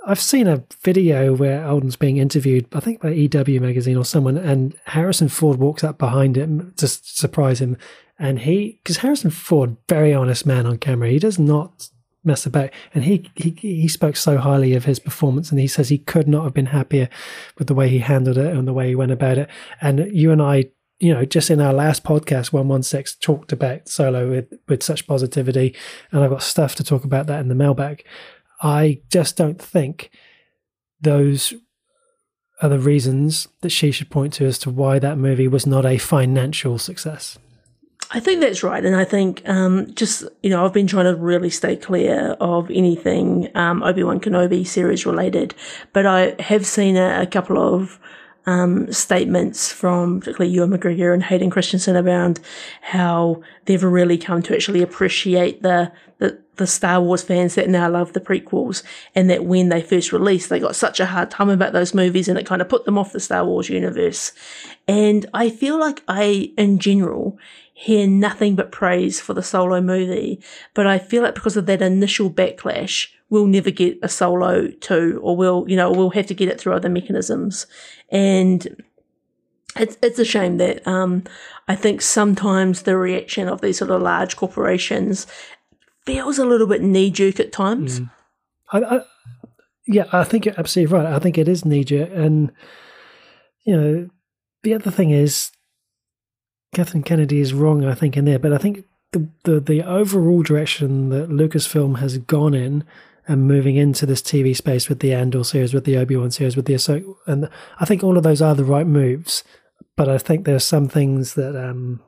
[SPEAKER 3] I've seen a video where Alden's being interviewed, I think by EW magazine or someone, and Harrison Ford walks up behind him to surprise him. And he, because Harrison Ford, very honest man on camera, he does not mess about. And he, he he spoke so highly of his performance, and he says he could not have been happier with the way he handled it and the way he went about it. And you and I, you know, just in our last podcast, one one six, talked about Solo with with such positivity, and I've got stuff to talk about that in the mailbag. I just don't think those are the reasons that she should point to as to why that movie was not a financial success.
[SPEAKER 2] I think that's right. And I think um, just, you know, I've been trying to really stay clear of anything um, Obi Wan Kenobi series related, but I have seen a, a couple of um, statements from particularly Ewan McGregor and Hayden Christensen around how they've really come to actually appreciate the, the the Star Wars fans that now love the prequels, and that when they first released, they got such a hard time about those movies, and it kind of put them off the Star Wars universe. And I feel like I, in general, hear nothing but praise for the solo movie, but I feel like because of that initial backlash, we'll never get a solo two, or we'll, you know, we'll have to get it through other mechanisms. And it's it's a shame that um, I think sometimes the reaction of these sort of large corporations feels a little bit knee jerk at times. Mm.
[SPEAKER 3] I, I, yeah, I think you're absolutely right. I think it is knee jerk, and you know, the other thing is, Kathleen Kennedy is wrong. I think in there, but I think the the, the overall direction that Lucasfilm has gone in and moving into this TV space with the Andor series, with the Obi Wan series, with the Ahsoka, and I think all of those are the right moves. But I think there are some things that um,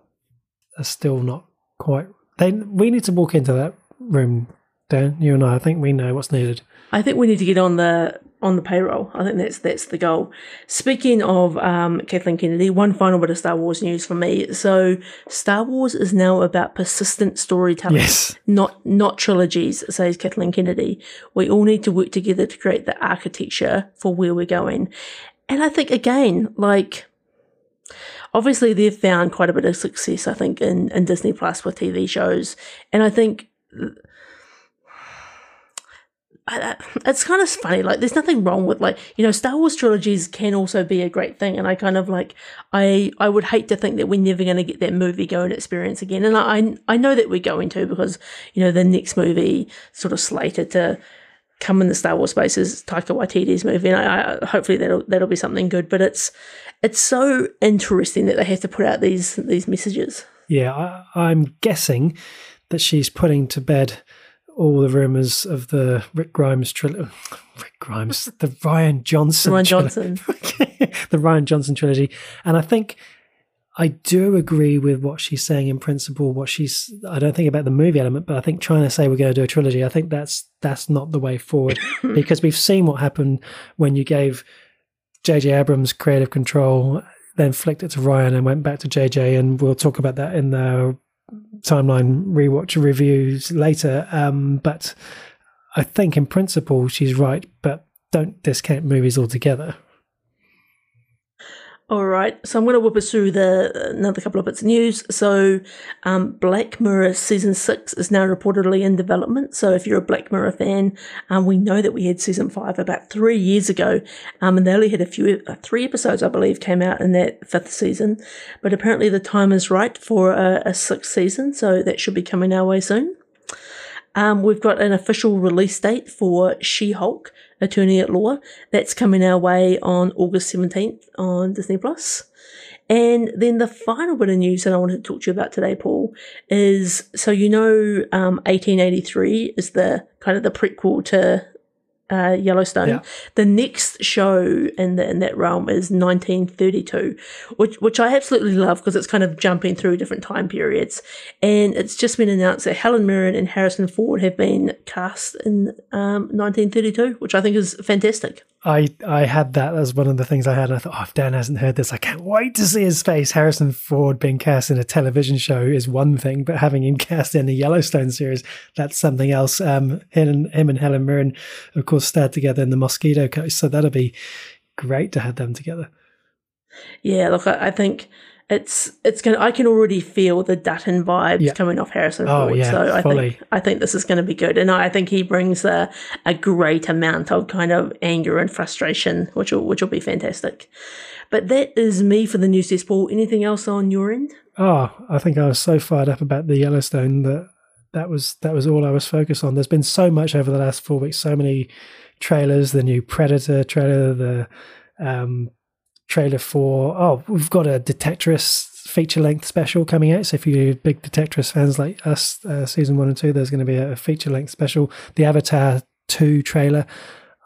[SPEAKER 3] are still not quite. They we need to walk into that room, Dan. You and I. I think we know what's needed.
[SPEAKER 2] I think we need to get on the on the payroll. I think that's that's the goal. Speaking of um, Kathleen Kennedy, one final bit of Star Wars news for me. So Star Wars is now about persistent storytelling,
[SPEAKER 3] Yes.
[SPEAKER 2] not not trilogies, says Kathleen Kennedy. We all need to work together to create the architecture for where we're going. And I think again, like obviously they've found quite a bit of success, I think, in, in Disney Plus with TV shows. And I think I, it's kind of funny. Like, there's nothing wrong with like you know, Star Wars trilogies can also be a great thing, and I kind of like I I would hate to think that we're never going to get that movie going experience again, and I I know that we're going to because you know the next movie sort of slated to come in the Star Wars space is Taika Waititi's movie, and I, I hopefully that'll that'll be something good. But it's it's so interesting that they have to put out these these messages.
[SPEAKER 3] Yeah, I, I'm guessing that she's putting to bed all the rumors of the Rick Grimes trilogy. Rick Grimes, the Rian Johnson, Rian
[SPEAKER 2] Johnson.
[SPEAKER 3] the Rian Johnson trilogy, and I think I do agree with what she's saying in principle. What she's, I don't think about the movie element, but I think trying to say we're going to do a trilogy, I think that's that's not the way forward because we've seen what happened when you gave J.J. Abrams creative control, then flicked it to Rian and went back to J.J. And we'll talk about that in the timeline rewatch reviews later. Um, but I think in principle she's right, but don't discount movies altogether.
[SPEAKER 2] All right, so I'm going to whip us through the another couple of bits of news. So, um, Black Mirror season six is now reportedly in development. So, if you're a Black Mirror fan, um, we know that we had season five about three years ago, um, and they only had a few, uh, three episodes, I believe, came out in that fifth season. But apparently, the time is right for a, a sixth season, so that should be coming our way soon. Um, we've got an official release date for She Hulk, Attorney at Law. That's coming our way on August 17th on Disney Plus. And then the final bit of news that I wanted to talk to you about today, Paul, is so you know, um, 1883 is the kind of the prequel to uh, Yellowstone.
[SPEAKER 3] Yeah.
[SPEAKER 2] The next show in the, in that realm is 1932, which which I absolutely love because it's kind of jumping through different time periods. And it's just been announced that Helen Mirren and Harrison Ford have been cast in um, 1932, which I think is fantastic.
[SPEAKER 3] I I had that as one of the things I had. I thought, oh, if Dan hasn't heard this, I can't wait to see his face. Harrison Ford being cast in a television show is one thing, but having him cast in the Yellowstone series, that's something else. Um, him and, him and Helen Mirren, of course, starred together in the Mosquito Coast, so that'll be great to have them together.
[SPEAKER 2] Yeah, look, I, I think it's it's gonna. I can already feel the Dutton vibes
[SPEAKER 3] Yeah.
[SPEAKER 2] coming off Harrison
[SPEAKER 3] Oh,
[SPEAKER 2] Ford.
[SPEAKER 3] yeah,
[SPEAKER 2] so I
[SPEAKER 3] fully.
[SPEAKER 2] think I think this is going to be good, and I think he brings a a great amount of kind of anger and frustration, which will which will be fantastic. But that is me for the news desk, Paul. Anything else on your end?
[SPEAKER 3] Oh, I think I was so fired up about the Yellowstone that that was that was all I was focused on. There's been so much over the last four weeks, so many trailers, the new Predator trailer, the um, trailer for oh, we've got a Detectorists feature length special coming out. So if you're big Detectorists fans like us, uh, season one and two, there's going to be a, feature length special. The Avatar two trailer.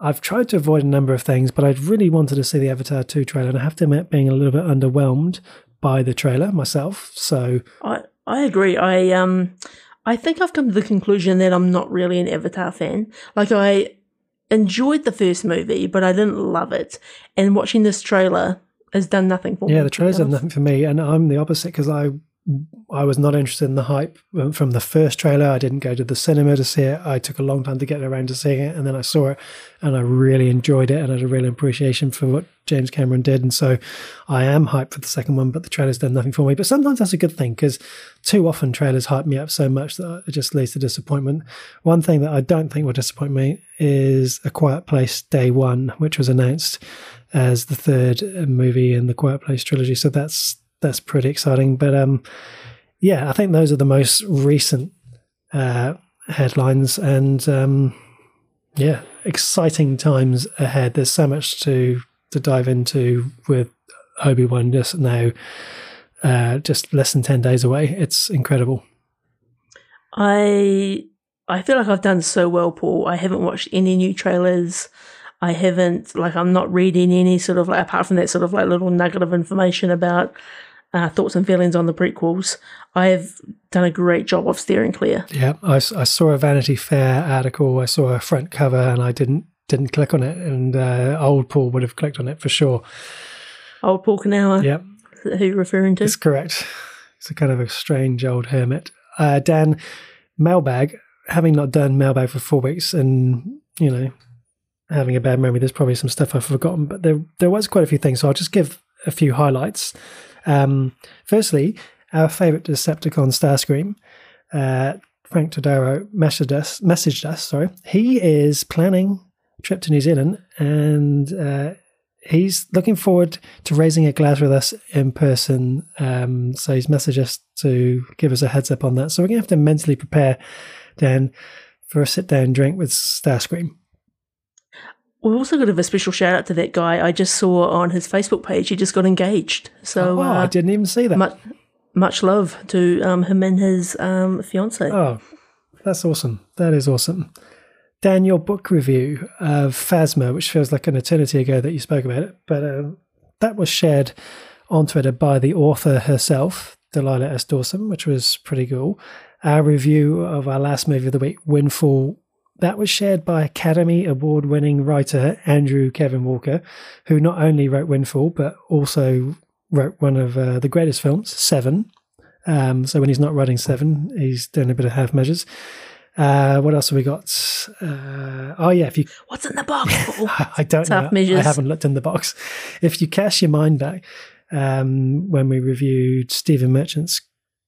[SPEAKER 3] I've tried to avoid a number of things, but I really wanted to see the Avatar 2 trailer, and I have to admit being a little bit underwhelmed by the trailer myself. So
[SPEAKER 2] I I agree. I um I think I've come to the conclusion that I'm not really an Avatar fan. Like I enjoyed the first movie, but I didn't love it. And watching this trailer has done nothing for me.
[SPEAKER 3] yeah, the trailers
[SPEAKER 2] honest.
[SPEAKER 3] nothing for me, and I'm the opposite because I I was not interested in the hype um, from the first trailer. I didn't go to the cinema to see it. I took a long time to get around to seeing it, and then I saw it, and I really enjoyed it, and had a real appreciation for what James Cameron did. And so, I am hyped for the second one, but the trailers done nothing for me. But sometimes that's a good thing because too often trailers hype me up so much that it just leads to disappointment. One thing that I don't think will disappoint me is A Quiet Place Day One, which was announced as the third uh, movie in the Quiet Place trilogy. So that's that's pretty exciting. But um, yeah, I think those are the most recent uh, headlines, and um, yeah, exciting times ahead. There's so much to to dive into with Obi Wan just now, uh, just less than ten days away. It's incredible.
[SPEAKER 2] I I feel like I've done so well, Paul. I haven't watched any new trailers. I haven't like I'm not reading any sort of like apart from that sort of like little nugget of information about uh, thoughts and feelings on the prequels. I have done a great job of steering clear.
[SPEAKER 3] Yeah, I, I saw a Vanity Fair article. I saw a front cover, and I didn't didn't click on it. And uh, old Paul would have clicked on it for sure.
[SPEAKER 2] Old Paul Kanawa.
[SPEAKER 3] Yep,
[SPEAKER 2] who you're referring to?
[SPEAKER 3] That's correct. It's a kind of a strange old hermit. Uh, Dan, mailbag. Having not done mailbag for four weeks, and you know, having a bad memory, there's probably some stuff I've forgotten. But there there was quite a few things, so I'll just give a few highlights. Um, firstly, our favourite Decepticon Starscream, uh, Frank Todaro, messaged us, messaged us. Sorry, he is planning a trip to New Zealand, and uh, he's looking forward to raising a glass with us in person. Um, so he's messaged us to give us a heads up on that. So we're gonna have to mentally prepare, Dan, for a sit down drink with Starscream.
[SPEAKER 2] We've also got to give a special shout out to that guy I just saw on his Facebook page. He just got engaged. So
[SPEAKER 3] oh, uh, I didn't even see that.
[SPEAKER 2] Much, much love to um, him and his um, fiance.
[SPEAKER 3] Oh, that's awesome. That is awesome. Dan, your book review of Phasma, which feels like an eternity ago that you spoke about it, but um, that was shared on Twitter by the author herself, Delilah S. Dawson, which was pretty cool. Our review of our last movie of the week, Windfall, that was shared by Academy Award winning writer Andrew Kevin Walker, who not only wrote Windfall, but also wrote one of uh, the greatest films, Seven. Um, so when he's not writing Seven, he's doing a bit of half measures. Uh, what else have we got? Uh, oh yeah, if you
[SPEAKER 2] what's in the box?
[SPEAKER 3] I don't know.
[SPEAKER 2] Measures.
[SPEAKER 3] I haven't looked in the box. If you cast your mind back, um, when we reviewed Stephen Merchant's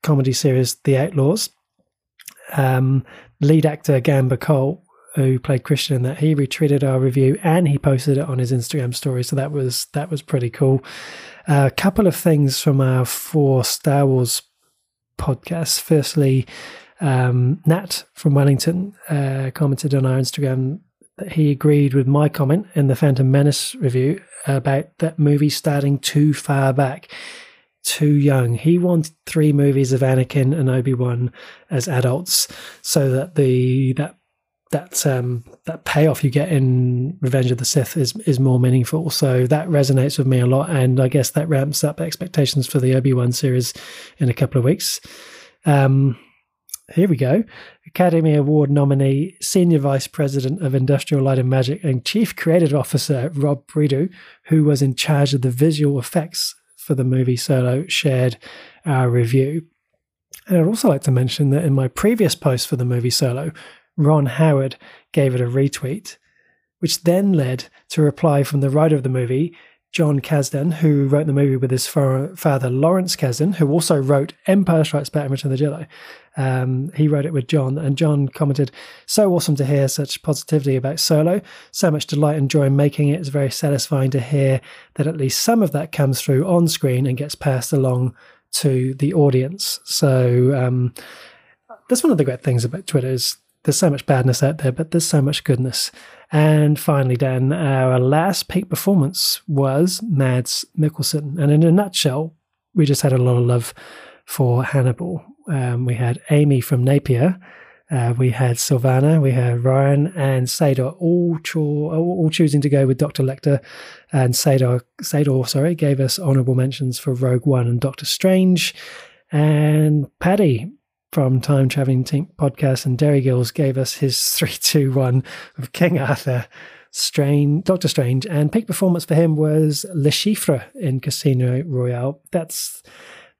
[SPEAKER 3] comedy series The Outlaws, um, lead actor Gamba Cole, who played Christian in that, he retweeted our review and he posted it on his Instagram story. So that was that was pretty cool. A couple of things from our four Star Wars podcasts. Firstly, um, Nat from Wellington uh, commented on our Instagram that he agreed with my comment in the Phantom Menace review about that movie starting too far back, too young. He wanted three movies of Anakin and Obi Wan as adults, so that the that that um, that payoff you get in Revenge of the Sith is is more meaningful. So that resonates with me a lot, and I guess that ramps up expectations for the Obi Wan series in a couple of weeks. Um, here we go. Academy Award nominee, Senior Vice President of Industrial Light and Magic, and Chief Creative Officer Rob Bredow, who was in charge of the visual effects for the movie Solo, shared our review. And I'd also like to mention that in my previous post for the movie Solo, Ron Howard gave it a retweet, which then led to a reply from the writer of the movie, Jon Kasdan, who wrote the movie with his father, Lawrence Kasdan, who also wrote Empire Strikes Back and Return of the Jedi. Um, he wrote it with John, and John commented, So awesome to hear such positivity about Solo. So much delight and joy in making it. It's very satisfying to hear that at least some of that comes through on screen and gets passed along to the audience. So um, that's one of the great things about Twitter is there's so much badness out there, but there's so much goodness. And finally, Dan, our last peak performance was Mads Mikkelsen. And in a nutshell, we just had a lot of love for Hannibal. Um, we had Amy from Napier, uh, we had Sylvana, we had Ryan and Sador, all, cho- all choosing to go with Dr. Lecter. And Sador, Sador, sorry, gave us honourable mentions for Rogue One and Doctor Strange. And Paddy from Time Traveling Team podcast and Derry Girls gave us his 321 of King Arthur, Strange, Doctor Strange, and peak performance for him was Le Chiffre in Casino Royale. That's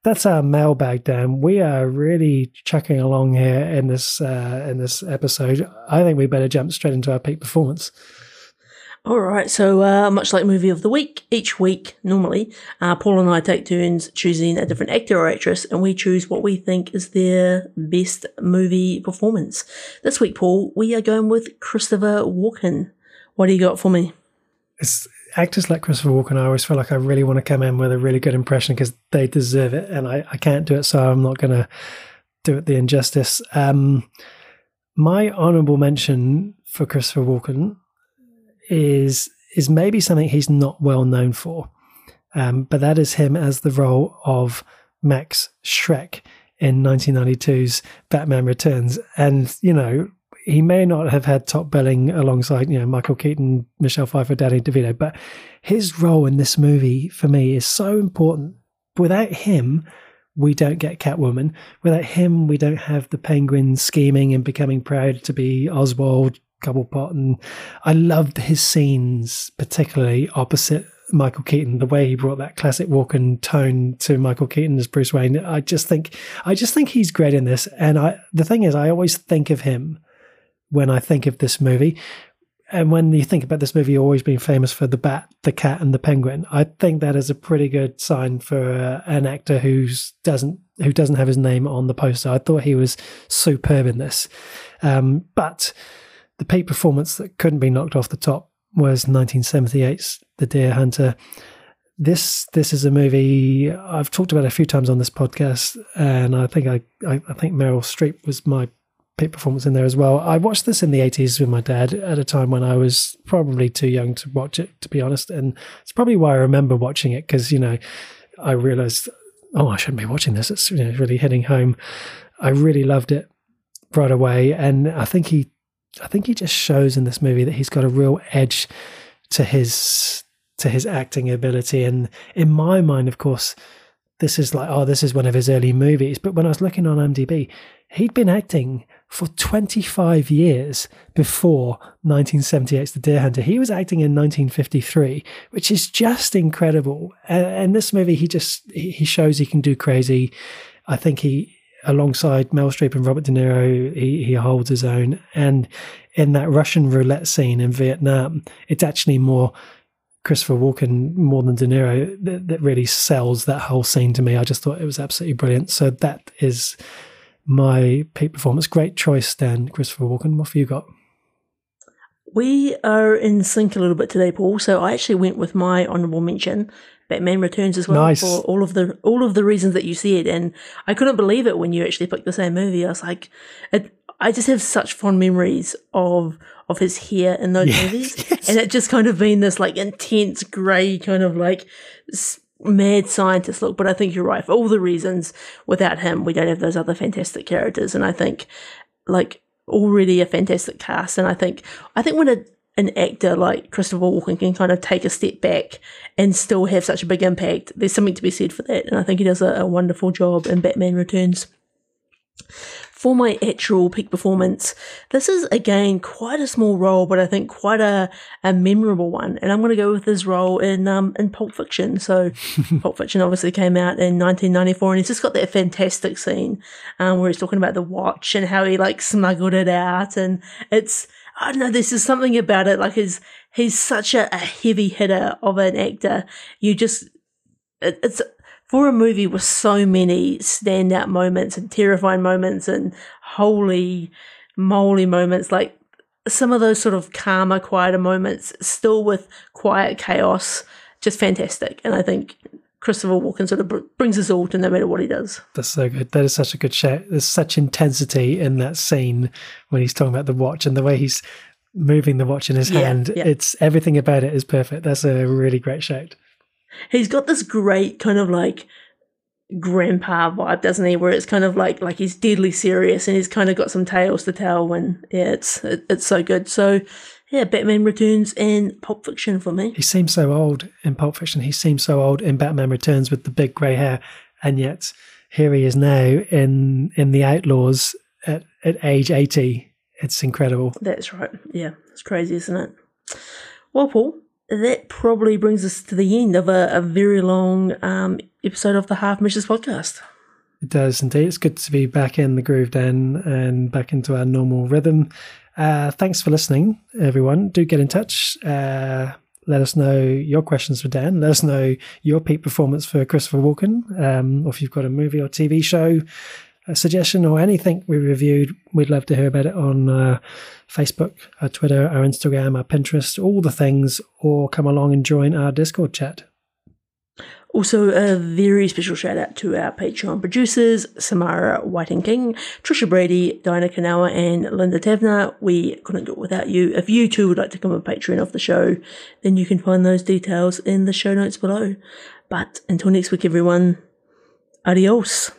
[SPEAKER 3] that's our mailbag, Dan. We are really chucking along here in this uh, in this episode. I think we better jump straight into our peak performance.
[SPEAKER 2] All right, so uh, much like movie of the week, each week normally, uh, Paul and I take turns choosing a different actor or actress, and we choose what we think is their best movie performance. This week, Paul, we are going with Christopher Walken. What do you got for me?
[SPEAKER 3] It's actors like Christopher Walken. I always feel like I really want to come in with a really good impression because they deserve it, and I, I can't do it, so I'm not going to do it the injustice. Um, my honourable mention for Christopher Walken is is maybe something he's not well known for, um, but that is him as the role of Max Shreck in 1992's Batman Returns, and you know he may not have had top billing alongside you know Michael Keaton, Michelle Pfeiffer, Danny DeVito, but his role in this movie for me is so important. Without him, we don't get Catwoman. Without him, we don't have the Penguin scheming and becoming proud to be Oswald Cobblepot. And I loved his scenes, particularly opposite Michael Keaton, the way he brought that classic Walken tone to Michael Keaton as Bruce Wayne. I just think, I just think he's great in this. And I, the thing is, I always think of him when I think of this movie. And when you think about this movie always being famous for the bat, the cat, and the penguin, I think that is a pretty good sign for uh, an actor who's doesn't who doesn't have his name on the poster. I thought he was superb in this, um, but the peak performance that couldn't be knocked off the top was 1978's The Deer Hunter. This this is a movie I've talked about a few times on this podcast, and I think I, I, I think Meryl Streep was my peak performance in there as well. I watched this in the 80s with my dad at a time when I was probably too young to watch it, to be honest. And it's probably why I remember watching it because, you know, I realized, oh, I shouldn't be watching this. It's you know, really hitting home. I really loved it right away. And I think he, I think he just shows in this movie that he's got a real edge to his to his acting ability. And in my mind, of course, this is like, oh, this is one of his early movies. But when I was looking on IMDb, he'd been acting for 25 years before 1978's The Deer Hunter. He was acting in 1953, which is just incredible. And, this movie, he just he shows he can do crazy. I think he, alongside Mel Streep and Robert De Niro, he, he holds his own. And in that Russian roulette scene in Vietnam, it's actually more Christopher Walken more than De Niro that, that really sells that whole scene to me. I just thought it was absolutely brilliant. So that is my peak performance. Great choice, Dan. Christopher Walken. What have you got?
[SPEAKER 2] We are in sync a little bit today, Paul. So I actually went with my honourable mention, Batman Returns, as well
[SPEAKER 3] nice.
[SPEAKER 2] for all of the all of the reasons that you said, and I couldn't believe it when you actually picked the same movie. I was like, it, I just have such fond memories of of his hair in those yes, movies, yes. and it just kind of been this like intense grey kind of like mad scientist look, but I think you're right. For all the reasons, without him, we don't have those other fantastic characters. And I think, like, already a fantastic cast. And I think, I think when a, an actor like Christopher Walken can kind of take a step back and still have such a big impact, there's something to be said for that. And I think he does a, a wonderful job in Batman Returns for my actual peak performance, this is again quite a small role, but I think quite a, a memorable one. And I'm going to go with his role in um, in Pulp Fiction. So, Pulp Fiction obviously came out in 1994, and he's just got that fantastic scene um, where he's talking about the watch and how he like smuggled it out, and it's I don't know. This is something about it. Like he's he's such a, a heavy hitter of an actor. You just it, it's for a movie with so many standout moments and terrifying moments and holy moly moments, like some of those sort of calmer, quieter moments, still with quiet chaos, just fantastic. And I think Christopher Walken sort of brings us all to no matter what he does.
[SPEAKER 3] That's so good. That is such a good shout. There's such intensity in that scene when he's talking about the watch and the way he's moving the watch in his yeah, hand. Yeah. It's everything about it is perfect. That's a really great shout
[SPEAKER 2] he's got this great kind of like grandpa vibe, doesn't he? Where it's kind of like like he's deadly serious and he's kind of got some tales to tell. When yeah, it's it, it's so good. So yeah, Batman Returns and Pulp Fiction for me.
[SPEAKER 3] He seems so old in Pulp Fiction. He seems so old in Batman Returns with the big grey hair, and yet here he is now in in the Outlaws at at age eighty. It's incredible.
[SPEAKER 2] That's right. Yeah, it's crazy, isn't it? Well, Paul, that probably brings us to the end of a, a very long um, episode of the Half Measures podcast.
[SPEAKER 3] It does indeed. It's good to be back in the groove, Dan, and back into our normal rhythm. Uh, thanks for listening, everyone. Do get in touch. Uh, let us know your questions for Dan. Let us know your peak performance for Christopher Walken, um, or if you've got a movie or TV show suggestion or anything we reviewed, we'd love to hear about it on uh, Facebook, our Twitter, our Instagram, our Pinterest, all the things, or come along and join our Discord chat.
[SPEAKER 2] Also, a very special shout out to our Patreon producers, Samara Whiting King, Trisha Brady, Dinah Kanawa, and Linda Tavner. We couldn't do it without you. If you too would like to become a patron of the show, then you can find those details in the show notes below. But until next week, everyone, adios.